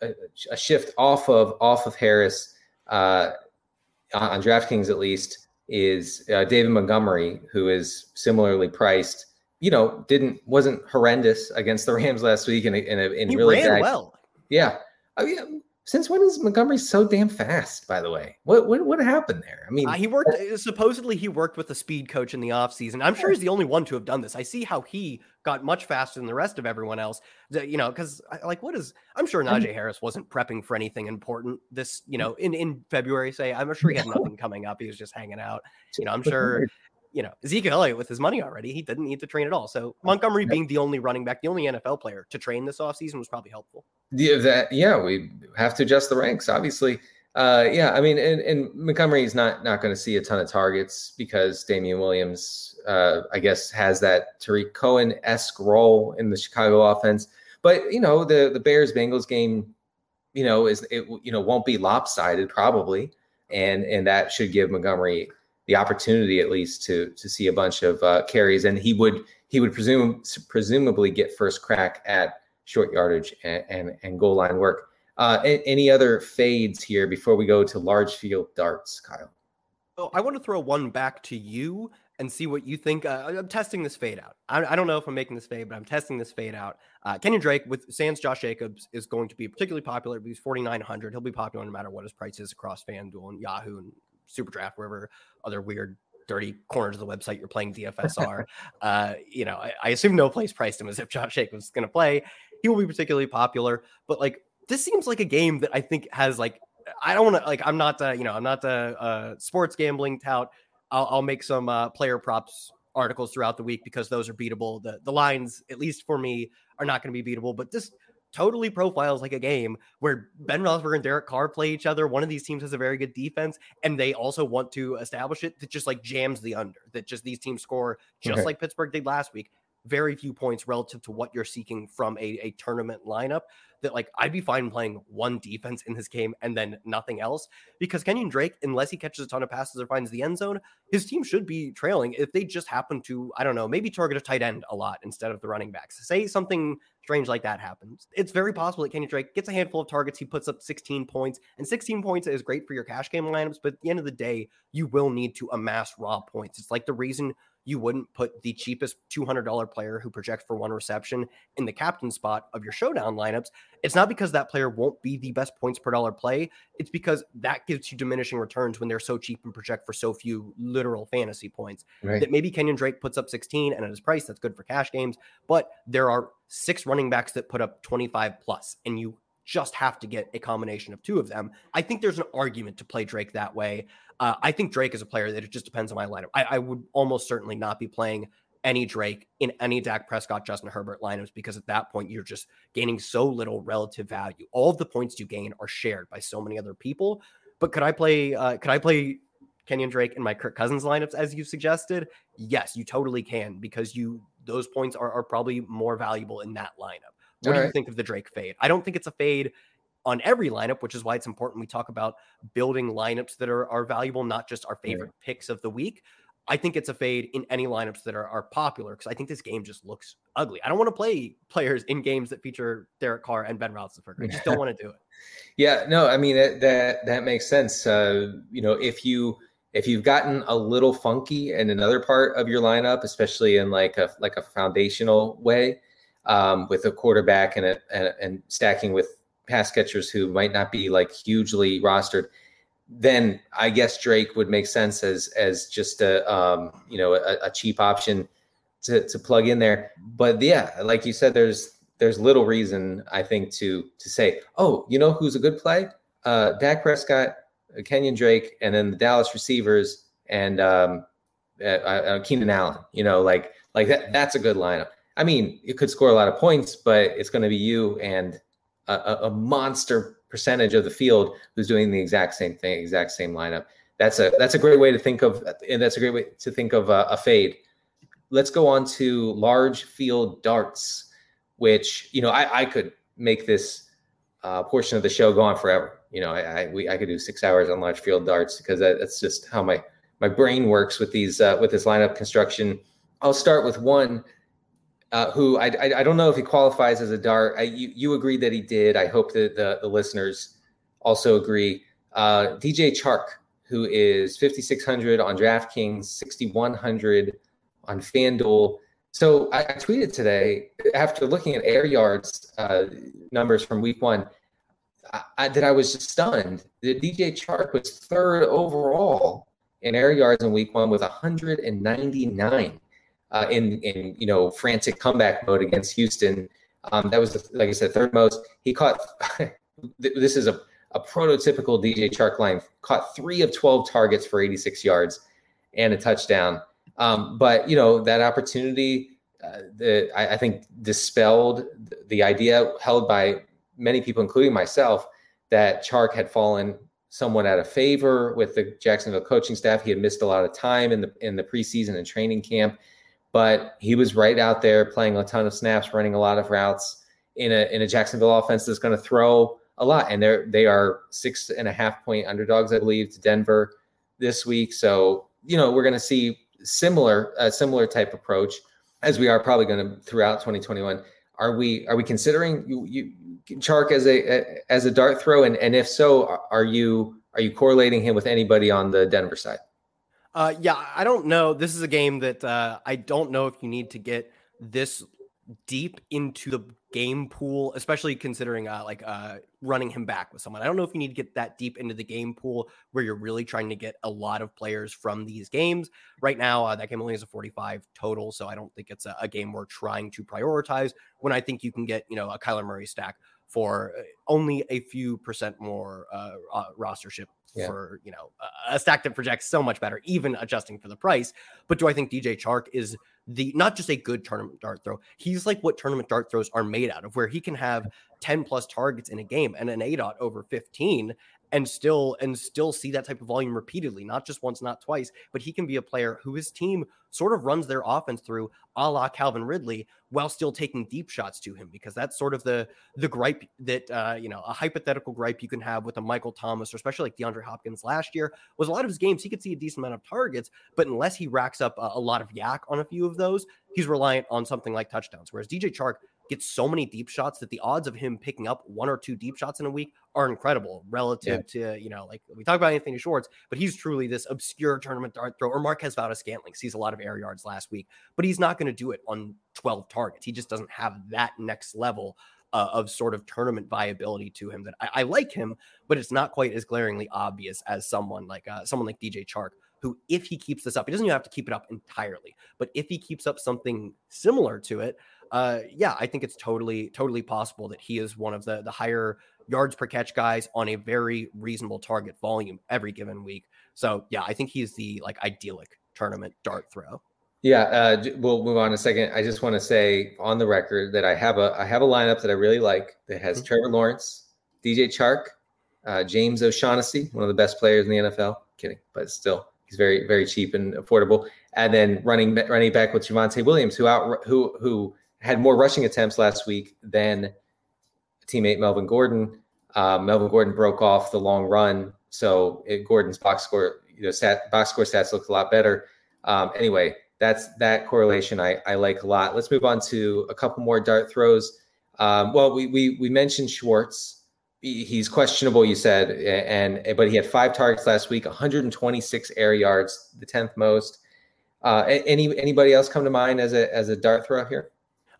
a, a, shift off of off of Harris, uh, on DraftKings at least, is uh, David Montgomery, who is similarly priced. You know, didn't wasn't horrendous against the Rams last week, and in, in, he really ran well. Yeah. Oh yeah since when is Montgomery so damn fast? By the way, what what, what happened there? I mean, uh, he worked. Uh, supposedly, he worked with a speed coach in the offseason. I'm sure he's the only one to have done this. I see how he got much faster than the rest of everyone else. You know, because like, what is? I'm sure Najee Harris wasn't prepping for anything important this. You know, in in February, say, I'm sure he had nothing coming up. He was just hanging out. You know, I'm sure you know, Ezekiel Elliott with his money already, he didn't need to train at all. So Montgomery being the only running back, the only NFL player to train this offseason was probably helpful. Yeah, that yeah, we have to adjust the ranks, obviously. Uh, yeah, I mean, and, and Montgomery is not not going to see a ton of targets because Damien Williams, uh, I guess, has that Tarik Cohen esque role in the Chicago offense. But you know, the the Bears Bengals game, you know, is it you know won't be lopsided probably, and and that should give Montgomery the opportunity at least to to see a bunch of uh, carries, and he would he would presume presumably get first crack at short yardage and and, and goal line work. Uh, any other fades here before we go to large field darts, Kyle? Oh, I want to throw one back to you and see what you think. Uh, I'm testing this fade out. I, I, don't know if I'm making this fade, but I'm testing this fade out. Uh, Kenyan Drake with Sans Josh Jacobs is going to be particularly popular. He's 4,900. He'll be popular no matter what his price is across FanDuel and Yahoo and super draft, wherever other weird dirty corners of the website you're playing DFS are. uh, you know, I, I, assume no place priced him as if Josh Jacobs going to play. He will be particularly popular, but like this seems like a game that I think has like I don't want to like I'm not uh, you know I'm not a, a sports gambling tout. I'll, I'll make some uh, player props articles throughout the week because those are beatable. The the lines, at least for me, are not going to be beatable. But this totally profiles like a game where Ben Roethlisberger and Derek Carr play each other. One of these teams has a very good defense, and they also want to establish it that just like jams the under. That just these teams score just okay. like Pittsburgh did last week. Very few points relative to what you're seeking from a, a tournament lineup that like I'd be fine playing one defense in this game and then nothing else because Kenyan Drake, unless he catches a ton of passes or finds the end zone, his team should be trailing if they just happen to, I don't know, maybe target a tight end a lot instead of the running backs. Say something strange like that happens. It's very possible that Kenyan Drake gets a handful of targets, he puts up 16 points, and 16 points is great for your cash game lineups, but at the end of the day, you will need to amass raw points. It's like the reason you wouldn't put the cheapest $200 player who projects for one reception in the captain spot of your showdown lineups. It's not because that player won't be the best points per dollar play. It's because that gives you diminishing returns when they're so cheap and project for so few literal fantasy points. Right. That maybe Kenyan Drake puts up 16 and at his price, that's good for cash games. But there are six running backs that put up 25 plus, and you just have to get a combination of two of them. I think there's an argument to play Drake that way. Uh, I think Drake is a player that it just depends on my lineup. I, I, would almost certainly not be playing any Drake in any Dak Prescott, Justin Herbert lineups because at that point you're just gaining so little relative value. All of the points you gain are shared by so many other people. But could I play? Uh, could I play Kenyan Drake in my Kirk Cousins lineups as you suggested? Yes, you totally can because you those points are, are probably more valuable in that lineup. What All do right. you think of the Drake fade? I don't think it's a fade on every lineup, which is why it's important we talk about building lineups that are, are valuable, not just our favorite picks of the week. I think it's a fade in any lineups that are, are popular because I think this game just looks ugly. I don't want to play players in games that feature Derek Carr and Ben Roethlisberger. I just don't want to do it. Yeah, no, I mean that that, that makes sense. Uh, you know, if you if you've gotten a little funky in another part of your lineup, especially in like a like a foundational way, um, with a quarterback and, a, and and stacking with pass catchers who might not be like hugely rostered, then I guess Drake would make sense as as just a um, you know a, a, cheap option to to plug in there. But yeah, like you said, there's there's little reason I think to to say, oh, you know who's a good play? Uh, Dak Prescott, Kenyan Drake, and then the Dallas receivers and um, uh, uh, Keenan Allen. You know, like like that. That's a good lineup. I mean, it could score a lot of points, but it's going to be you and a, a monster percentage of the field who's doing the exact same thing, exact same lineup. That's a that's a great way to think of, and that's a great way to think of a, a fade. Let's go on to large field darts, which you know I, I could make this uh, portion of the show go on forever. You know, I I, we, I could do six hours on large field darts because that, that's just how my my brain works with these uh, with this lineup construction. I'll start with one uh, who I, I, I don't know if he qualifies as a dart. I, you you agreed that he did. I hope that the, the listeners also agree. Uh, DJ Chark, who is 5600 on DraftKings, 6100 on FanDuel. So I, I, tweeted today after looking at air yards uh, numbers from Week One I, that I was stunned that DJ Chark was third overall in air yards in Week One with 199 uh, in in you know frantic comeback mode against Houston. Um, that was the, like I said, third most. He caught. this is a a prototypical DJ Chark line. Caught three of twelve targets for 86 yards and a touchdown. Um, but you know that opportunity, uh, the, I, I think dispelled the idea held by many people, including myself, that Chark had fallen somewhat out of favor with the Jacksonville coaching staff. He had missed a lot of time in the in the preseason and training camp but he was right out there playing a ton of snaps, running a lot of routes in a in a Jacksonville offense that's going to throw a lot. And they're they are six and a half point underdogs, I believe, to Denver this week. So you know we're going to see similar a similar type approach as we are probably going to throughout 2021. Are we are we considering you, you Chark as a as a dart throw? And and if so, are you are you correlating him with anybody on the Denver side? Uh, yeah, I don't know. This is a game that uh, I don't know if you need to get this deep into the game pool, especially considering uh, like uh, running him back with someone. I don't know if you need to get that deep into the game pool where you're really trying to get a lot of players from these games. Right now, uh, that game only has a 45 total, so I don't think it's a, a game we're trying to prioritize. When I think you can get you know a Kyler Murray stack for uh, only a few percent more uh, uh, rostership yeah. for you know a stack that projects so much better, even adjusting for the price. But do I think DJ Chark is the not just a good tournament dart throw? He's like what tournament dart throws are made out of, where he can have 10 plus targets in a game and an ADOT over 15 and still and still see that type of volume repeatedly, not just once, not twice, but he can be a player who his team sort of runs their offense through a la Calvin Ridley while still taking deep shots to him because that's sort of the the gripe that uh, you know a hypothetical gripe you can have with a Michael Thomas or especially like DeAndre Hopkins last year was a lot of his games he could see a decent amount of targets but unless he racks up a, a lot of YAC on a few of those he's reliant on something like touchdowns whereas DJ Chark gets so many deep shots that the odds of him picking up one or two deep shots in a week are incredible relative yeah. to, you know, like we talk about Anthony Schwartz, but he's truly this obscure tournament dart throw, or Marquez Valdes-Scantling sees a lot of air yards last week, but he's not going to do it on 12 targets. He just doesn't have that next level uh, of sort of tournament viability to him that I, I, like him, but it's not quite as glaringly obvious as someone like uh, someone like DJ Chark, who if he keeps this up, he doesn't even have to keep it up entirely, but if he keeps up something similar to it, uh, yeah, I think it's totally, totally possible that he is one of the the higher yards per catch guys on a very reasonable target volume every given week. So yeah, I think he's the like idyllic tournament dart throw. Yeah, uh, we'll move on in a second. I just want to say on the record that I have a I have a lineup that I really like that has mm-hmm. Trevor Lawrence, DJ Chark, uh, James O'Shaughnessy, one of the best players in the NFL. Kidding, but still, he's very very cheap and affordable. And then running running back with Javonte Williams, who out who who had more rushing attempts last week than teammate Melvin Gordon. Uh, Melvin Gordon broke off the long run, so it, Gordon's box score, you know, stat, box score stats looked a lot better. Um, anyway, that's that correlation I, I like a lot. Let's move on to a couple more dart throws. Um, well, we, we we mentioned Schwartz. He's questionable, you said, and but he had five targets last week, 126 air yards, the 10th most. Uh, any anybody else come to mind as a as a dart throw here?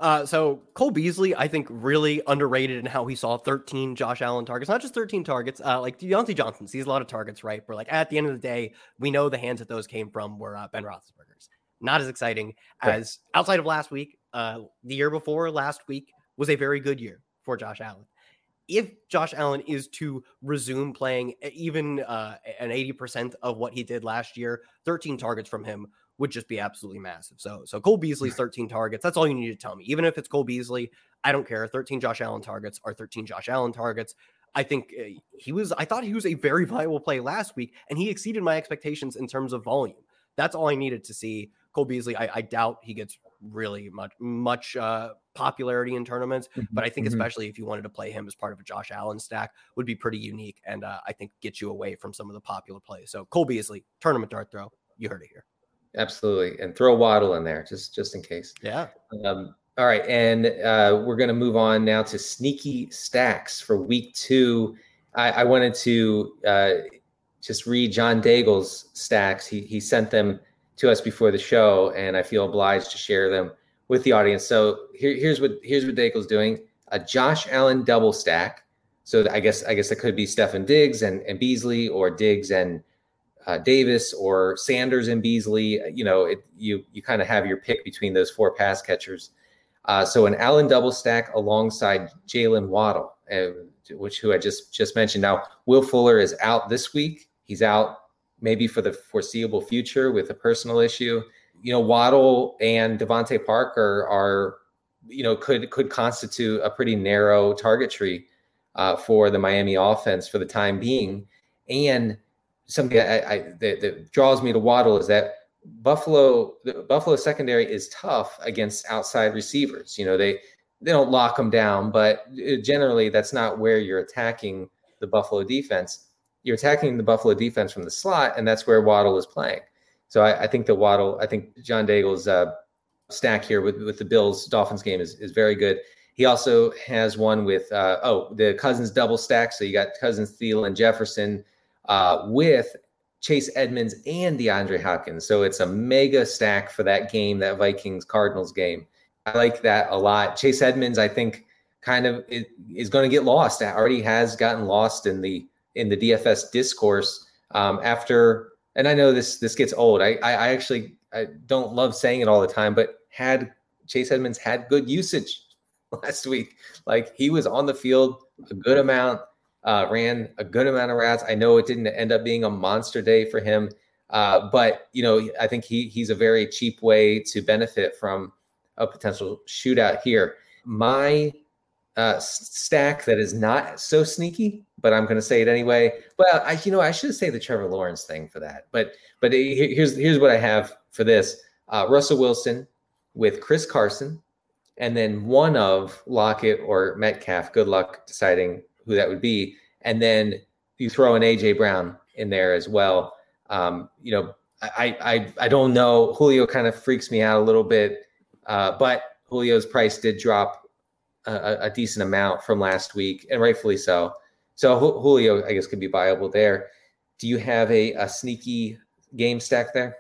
Uh, so Cole Beasley, I think, really underrated in how he saw 13 Josh Allen targets, not just 13 targets. Uh, like Diontae Johnson sees a lot of targets, right? But like at the end of the day, we know the hands that those came from were uh, Ben Roethlisberger's. Not as exciting as outside of last week. Uh, the year before last week was a very good year for Josh Allen. If Josh Allen is to resume playing even uh, an 80% of what he did last year, 13 targets from him would just be absolutely massive. So, so Cole Beasley's 13 targets. That's all you need to tell me. Even if it's Cole Beasley, I don't care. 13 Josh Allen targets are 13 Josh Allen targets. I think uh, he was, I thought he was a very viable play last week, and he exceeded my expectations in terms of volume. That's all I needed to see. Cole Beasley, I, I doubt he gets really much much uh, popularity in tournaments, mm-hmm. but I think mm-hmm. especially if you wanted to play him as part of a Josh Allen stack, would be pretty unique, and uh, I think get you away from some of the popular plays. So Cole Beasley, tournament dart throw, you heard it here. Absolutely, and throw Waddle in there just just in case. Yeah. Um, all right, and uh, we're going to move on now to sneaky stacks for week two. I, I wanted to uh, just read John Daigle's stacks. He he sent them to us before the show, and I feel obliged to share them with the audience. So here, here's what here's what Daigle's doing: a Josh Allen double stack. So I guess I guess that could be Stefon Diggs and, and Beasley, or Diggs and uh, Davis or Sanders and Beasley. You know, it, you you kind of have your pick between those four pass catchers. Uh, so an Allen double stack alongside Jaylen Waddle, uh, which who I just just mentioned. Now Will Fuller is out this week. He's out maybe for the foreseeable future with a personal issue. You know, Waddle and DeVante Parker are, you know, could could constitute a pretty narrow target tree uh, for the Miami offense for the time being, and something I, I that, that, draws me to Waddle is that Buffalo the Buffalo secondary is tough against outside receivers. You know, they they don't lock them down, but uh, generally that's not where you're attacking the Buffalo defense. You're attacking the Buffalo defense from the slot, and that's where Waddle is playing. So I, I think the Waddle, I think John Daigle's uh, stack here with with the Bills Dolphins game is is very good. He also has one with uh, oh the Cousins double stack. So you got Cousins, Thiel, and Jefferson uh, with Chase Edmonds and DeAndre Hopkins. So it's a mega stack for that game, that Vikings Cardinals game. I like that a lot. Chase Edmonds, I think, kind of is, going to get lost. Already has gotten lost in the in the DFS discourse um, after. And I know this this gets old. I, I I actually I don't love saying it all the time, but had Chase Edmonds had good usage last week. Like he was on the field a good amount uh, ran a good amount of routes. I know it didn't end up being a monster day for him, uh, but you know I think he he's a very cheap way to benefit from a potential shootout here. My uh, stack that is not so sneaky, but I'm going to say it anyway. Well, I you know I should say the Trevor Lawrence thing for that, but but here's here's what I have for this: uh, Russell Wilson with Chris Carson, and then one of Lockett or Metcalf. Good luck deciding who that would be, and then you throw an AJ Brown in there as well. Um, you know, I, I I don't know. Julio kind of freaks me out a little bit, uh, but Julio's price did drop a, a, decent amount from last week, and rightfully so. So Julio, I guess, could be viable there. Do you have a, a sneaky game stack there?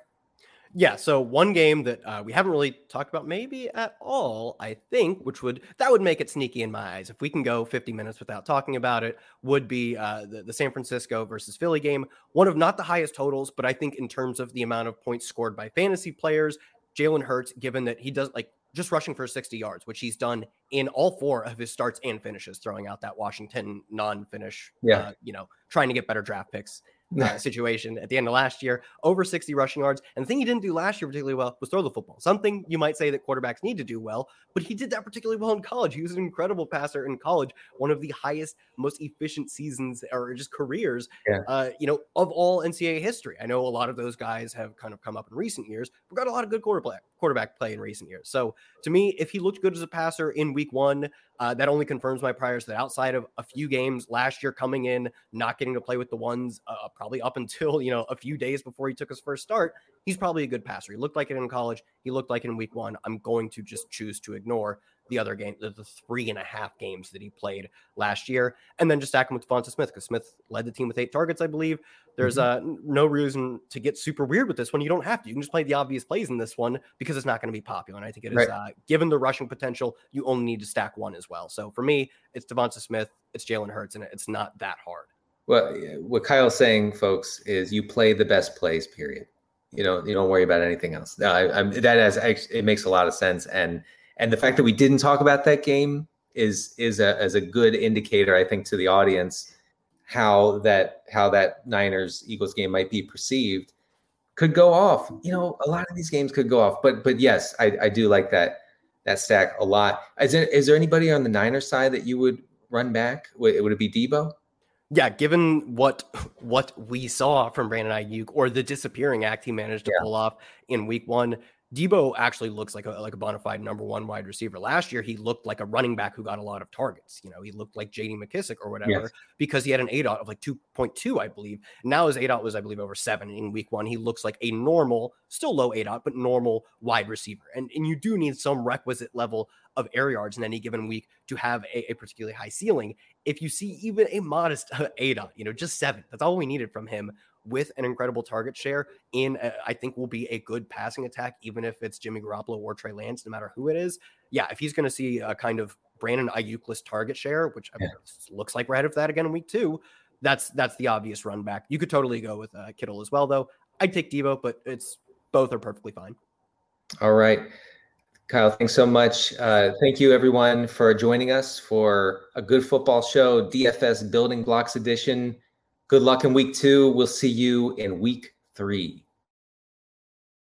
Yeah, so one game that uh, we haven't really talked about maybe at all, I think, which would that would make it sneaky in my eyes. If we can go 50 minutes without talking about it, would be uh, the, the San Francisco versus Philly game. One of not the highest totals, but I think in terms of the amount of points scored by fantasy players, Jalen Hurts, given that he does like just rushing for 60 yards, which he's done in all four of his starts and finishes, throwing out that Washington non-finish, yeah, uh, you know, trying to get better draft picks uh, situation at the end of last year, over 60 rushing yards. And the thing he didn't do last year particularly well was throw the football. Something you might say that quarterbacks need to do well, but he did that particularly well in college. He was an incredible passer in college, one of the highest, most efficient seasons or just careers, yeah. uh, you know, of all NCAA history. I know a lot of those guys have kind of come up in recent years. We've got a lot of good quarterback quarterback play in recent years. So to me, if he looked good as a passer in week one, uh, that only confirms my priors that outside of a few games last year coming in, not getting to play with the ones uh, probably up until, you know, a few days before he took his first start, he's probably a good passer. He looked like it in college. He looked like it in week one. I'm going to just choose to ignore the other game, the, the, three and a half games that he played last year, and then just stack him with Devonta Smith because Smith led the team with eight targets, I believe. There's mm-hmm. uh, no reason to get super weird with this one. You don't have to. You can just play the obvious plays in this one because it's not going to be popular. And I think it is, right. uh, given the rushing potential, you only need to stack one as well. So for me, it's Devonta Smith, it's Jalen Hurts, and it's not that hard. Well, what Kyle's saying, folks, is you play the best plays. Period. You know, you don't worry about anything else. I, that has it makes a lot of sense, and and the fact that we didn't talk about that game is is a as a good indicator, I think, to the audience how that how that Niners Eagles game might be perceived could go off. You know, a lot of these games could go off, but but yes, I, I do like that that stack a lot. Is there is there anybody on the Niners side that you would run back? Would, would it be Deebo? Yeah, given what what we saw from Brandon Aiyuk or the disappearing act he managed to yeah. pull off in Week One, Deebo actually looks like a like a bona fide number one wide receiver. Last year, he looked like a running back who got a lot of targets. You know, he looked like J.D. McKissic or whatever yes. because he had an ADOT of like two point two, I believe. Now his ADOT was, I believe, over seven in week one. He looks like a normal, still low ADOT, but normal wide receiver. And and you do need some requisite level of air yards in any given week to have a, a particularly high ceiling. If you see even a modest uh, ADOT, you know, just seven, that's all we needed from him with an incredible target share in, a, I think will be a good passing attack, even if it's Jimmy Garoppolo or Trey Lance, no matter who it is. Yeah, if he's going to see a kind of Brandon Aiyukless target share, which yeah. looks like we're headed of that again in week two, that's that's the obvious run back. You could totally go with uh, Kittle as well, though. I'd take Deebo, but it's both are perfectly fine. All right. Kyle, thanks so much. Uh, thank you, everyone, for joining us for a good football show, DFS Building Blocks Edition. Good luck in week two. We'll see you in week three.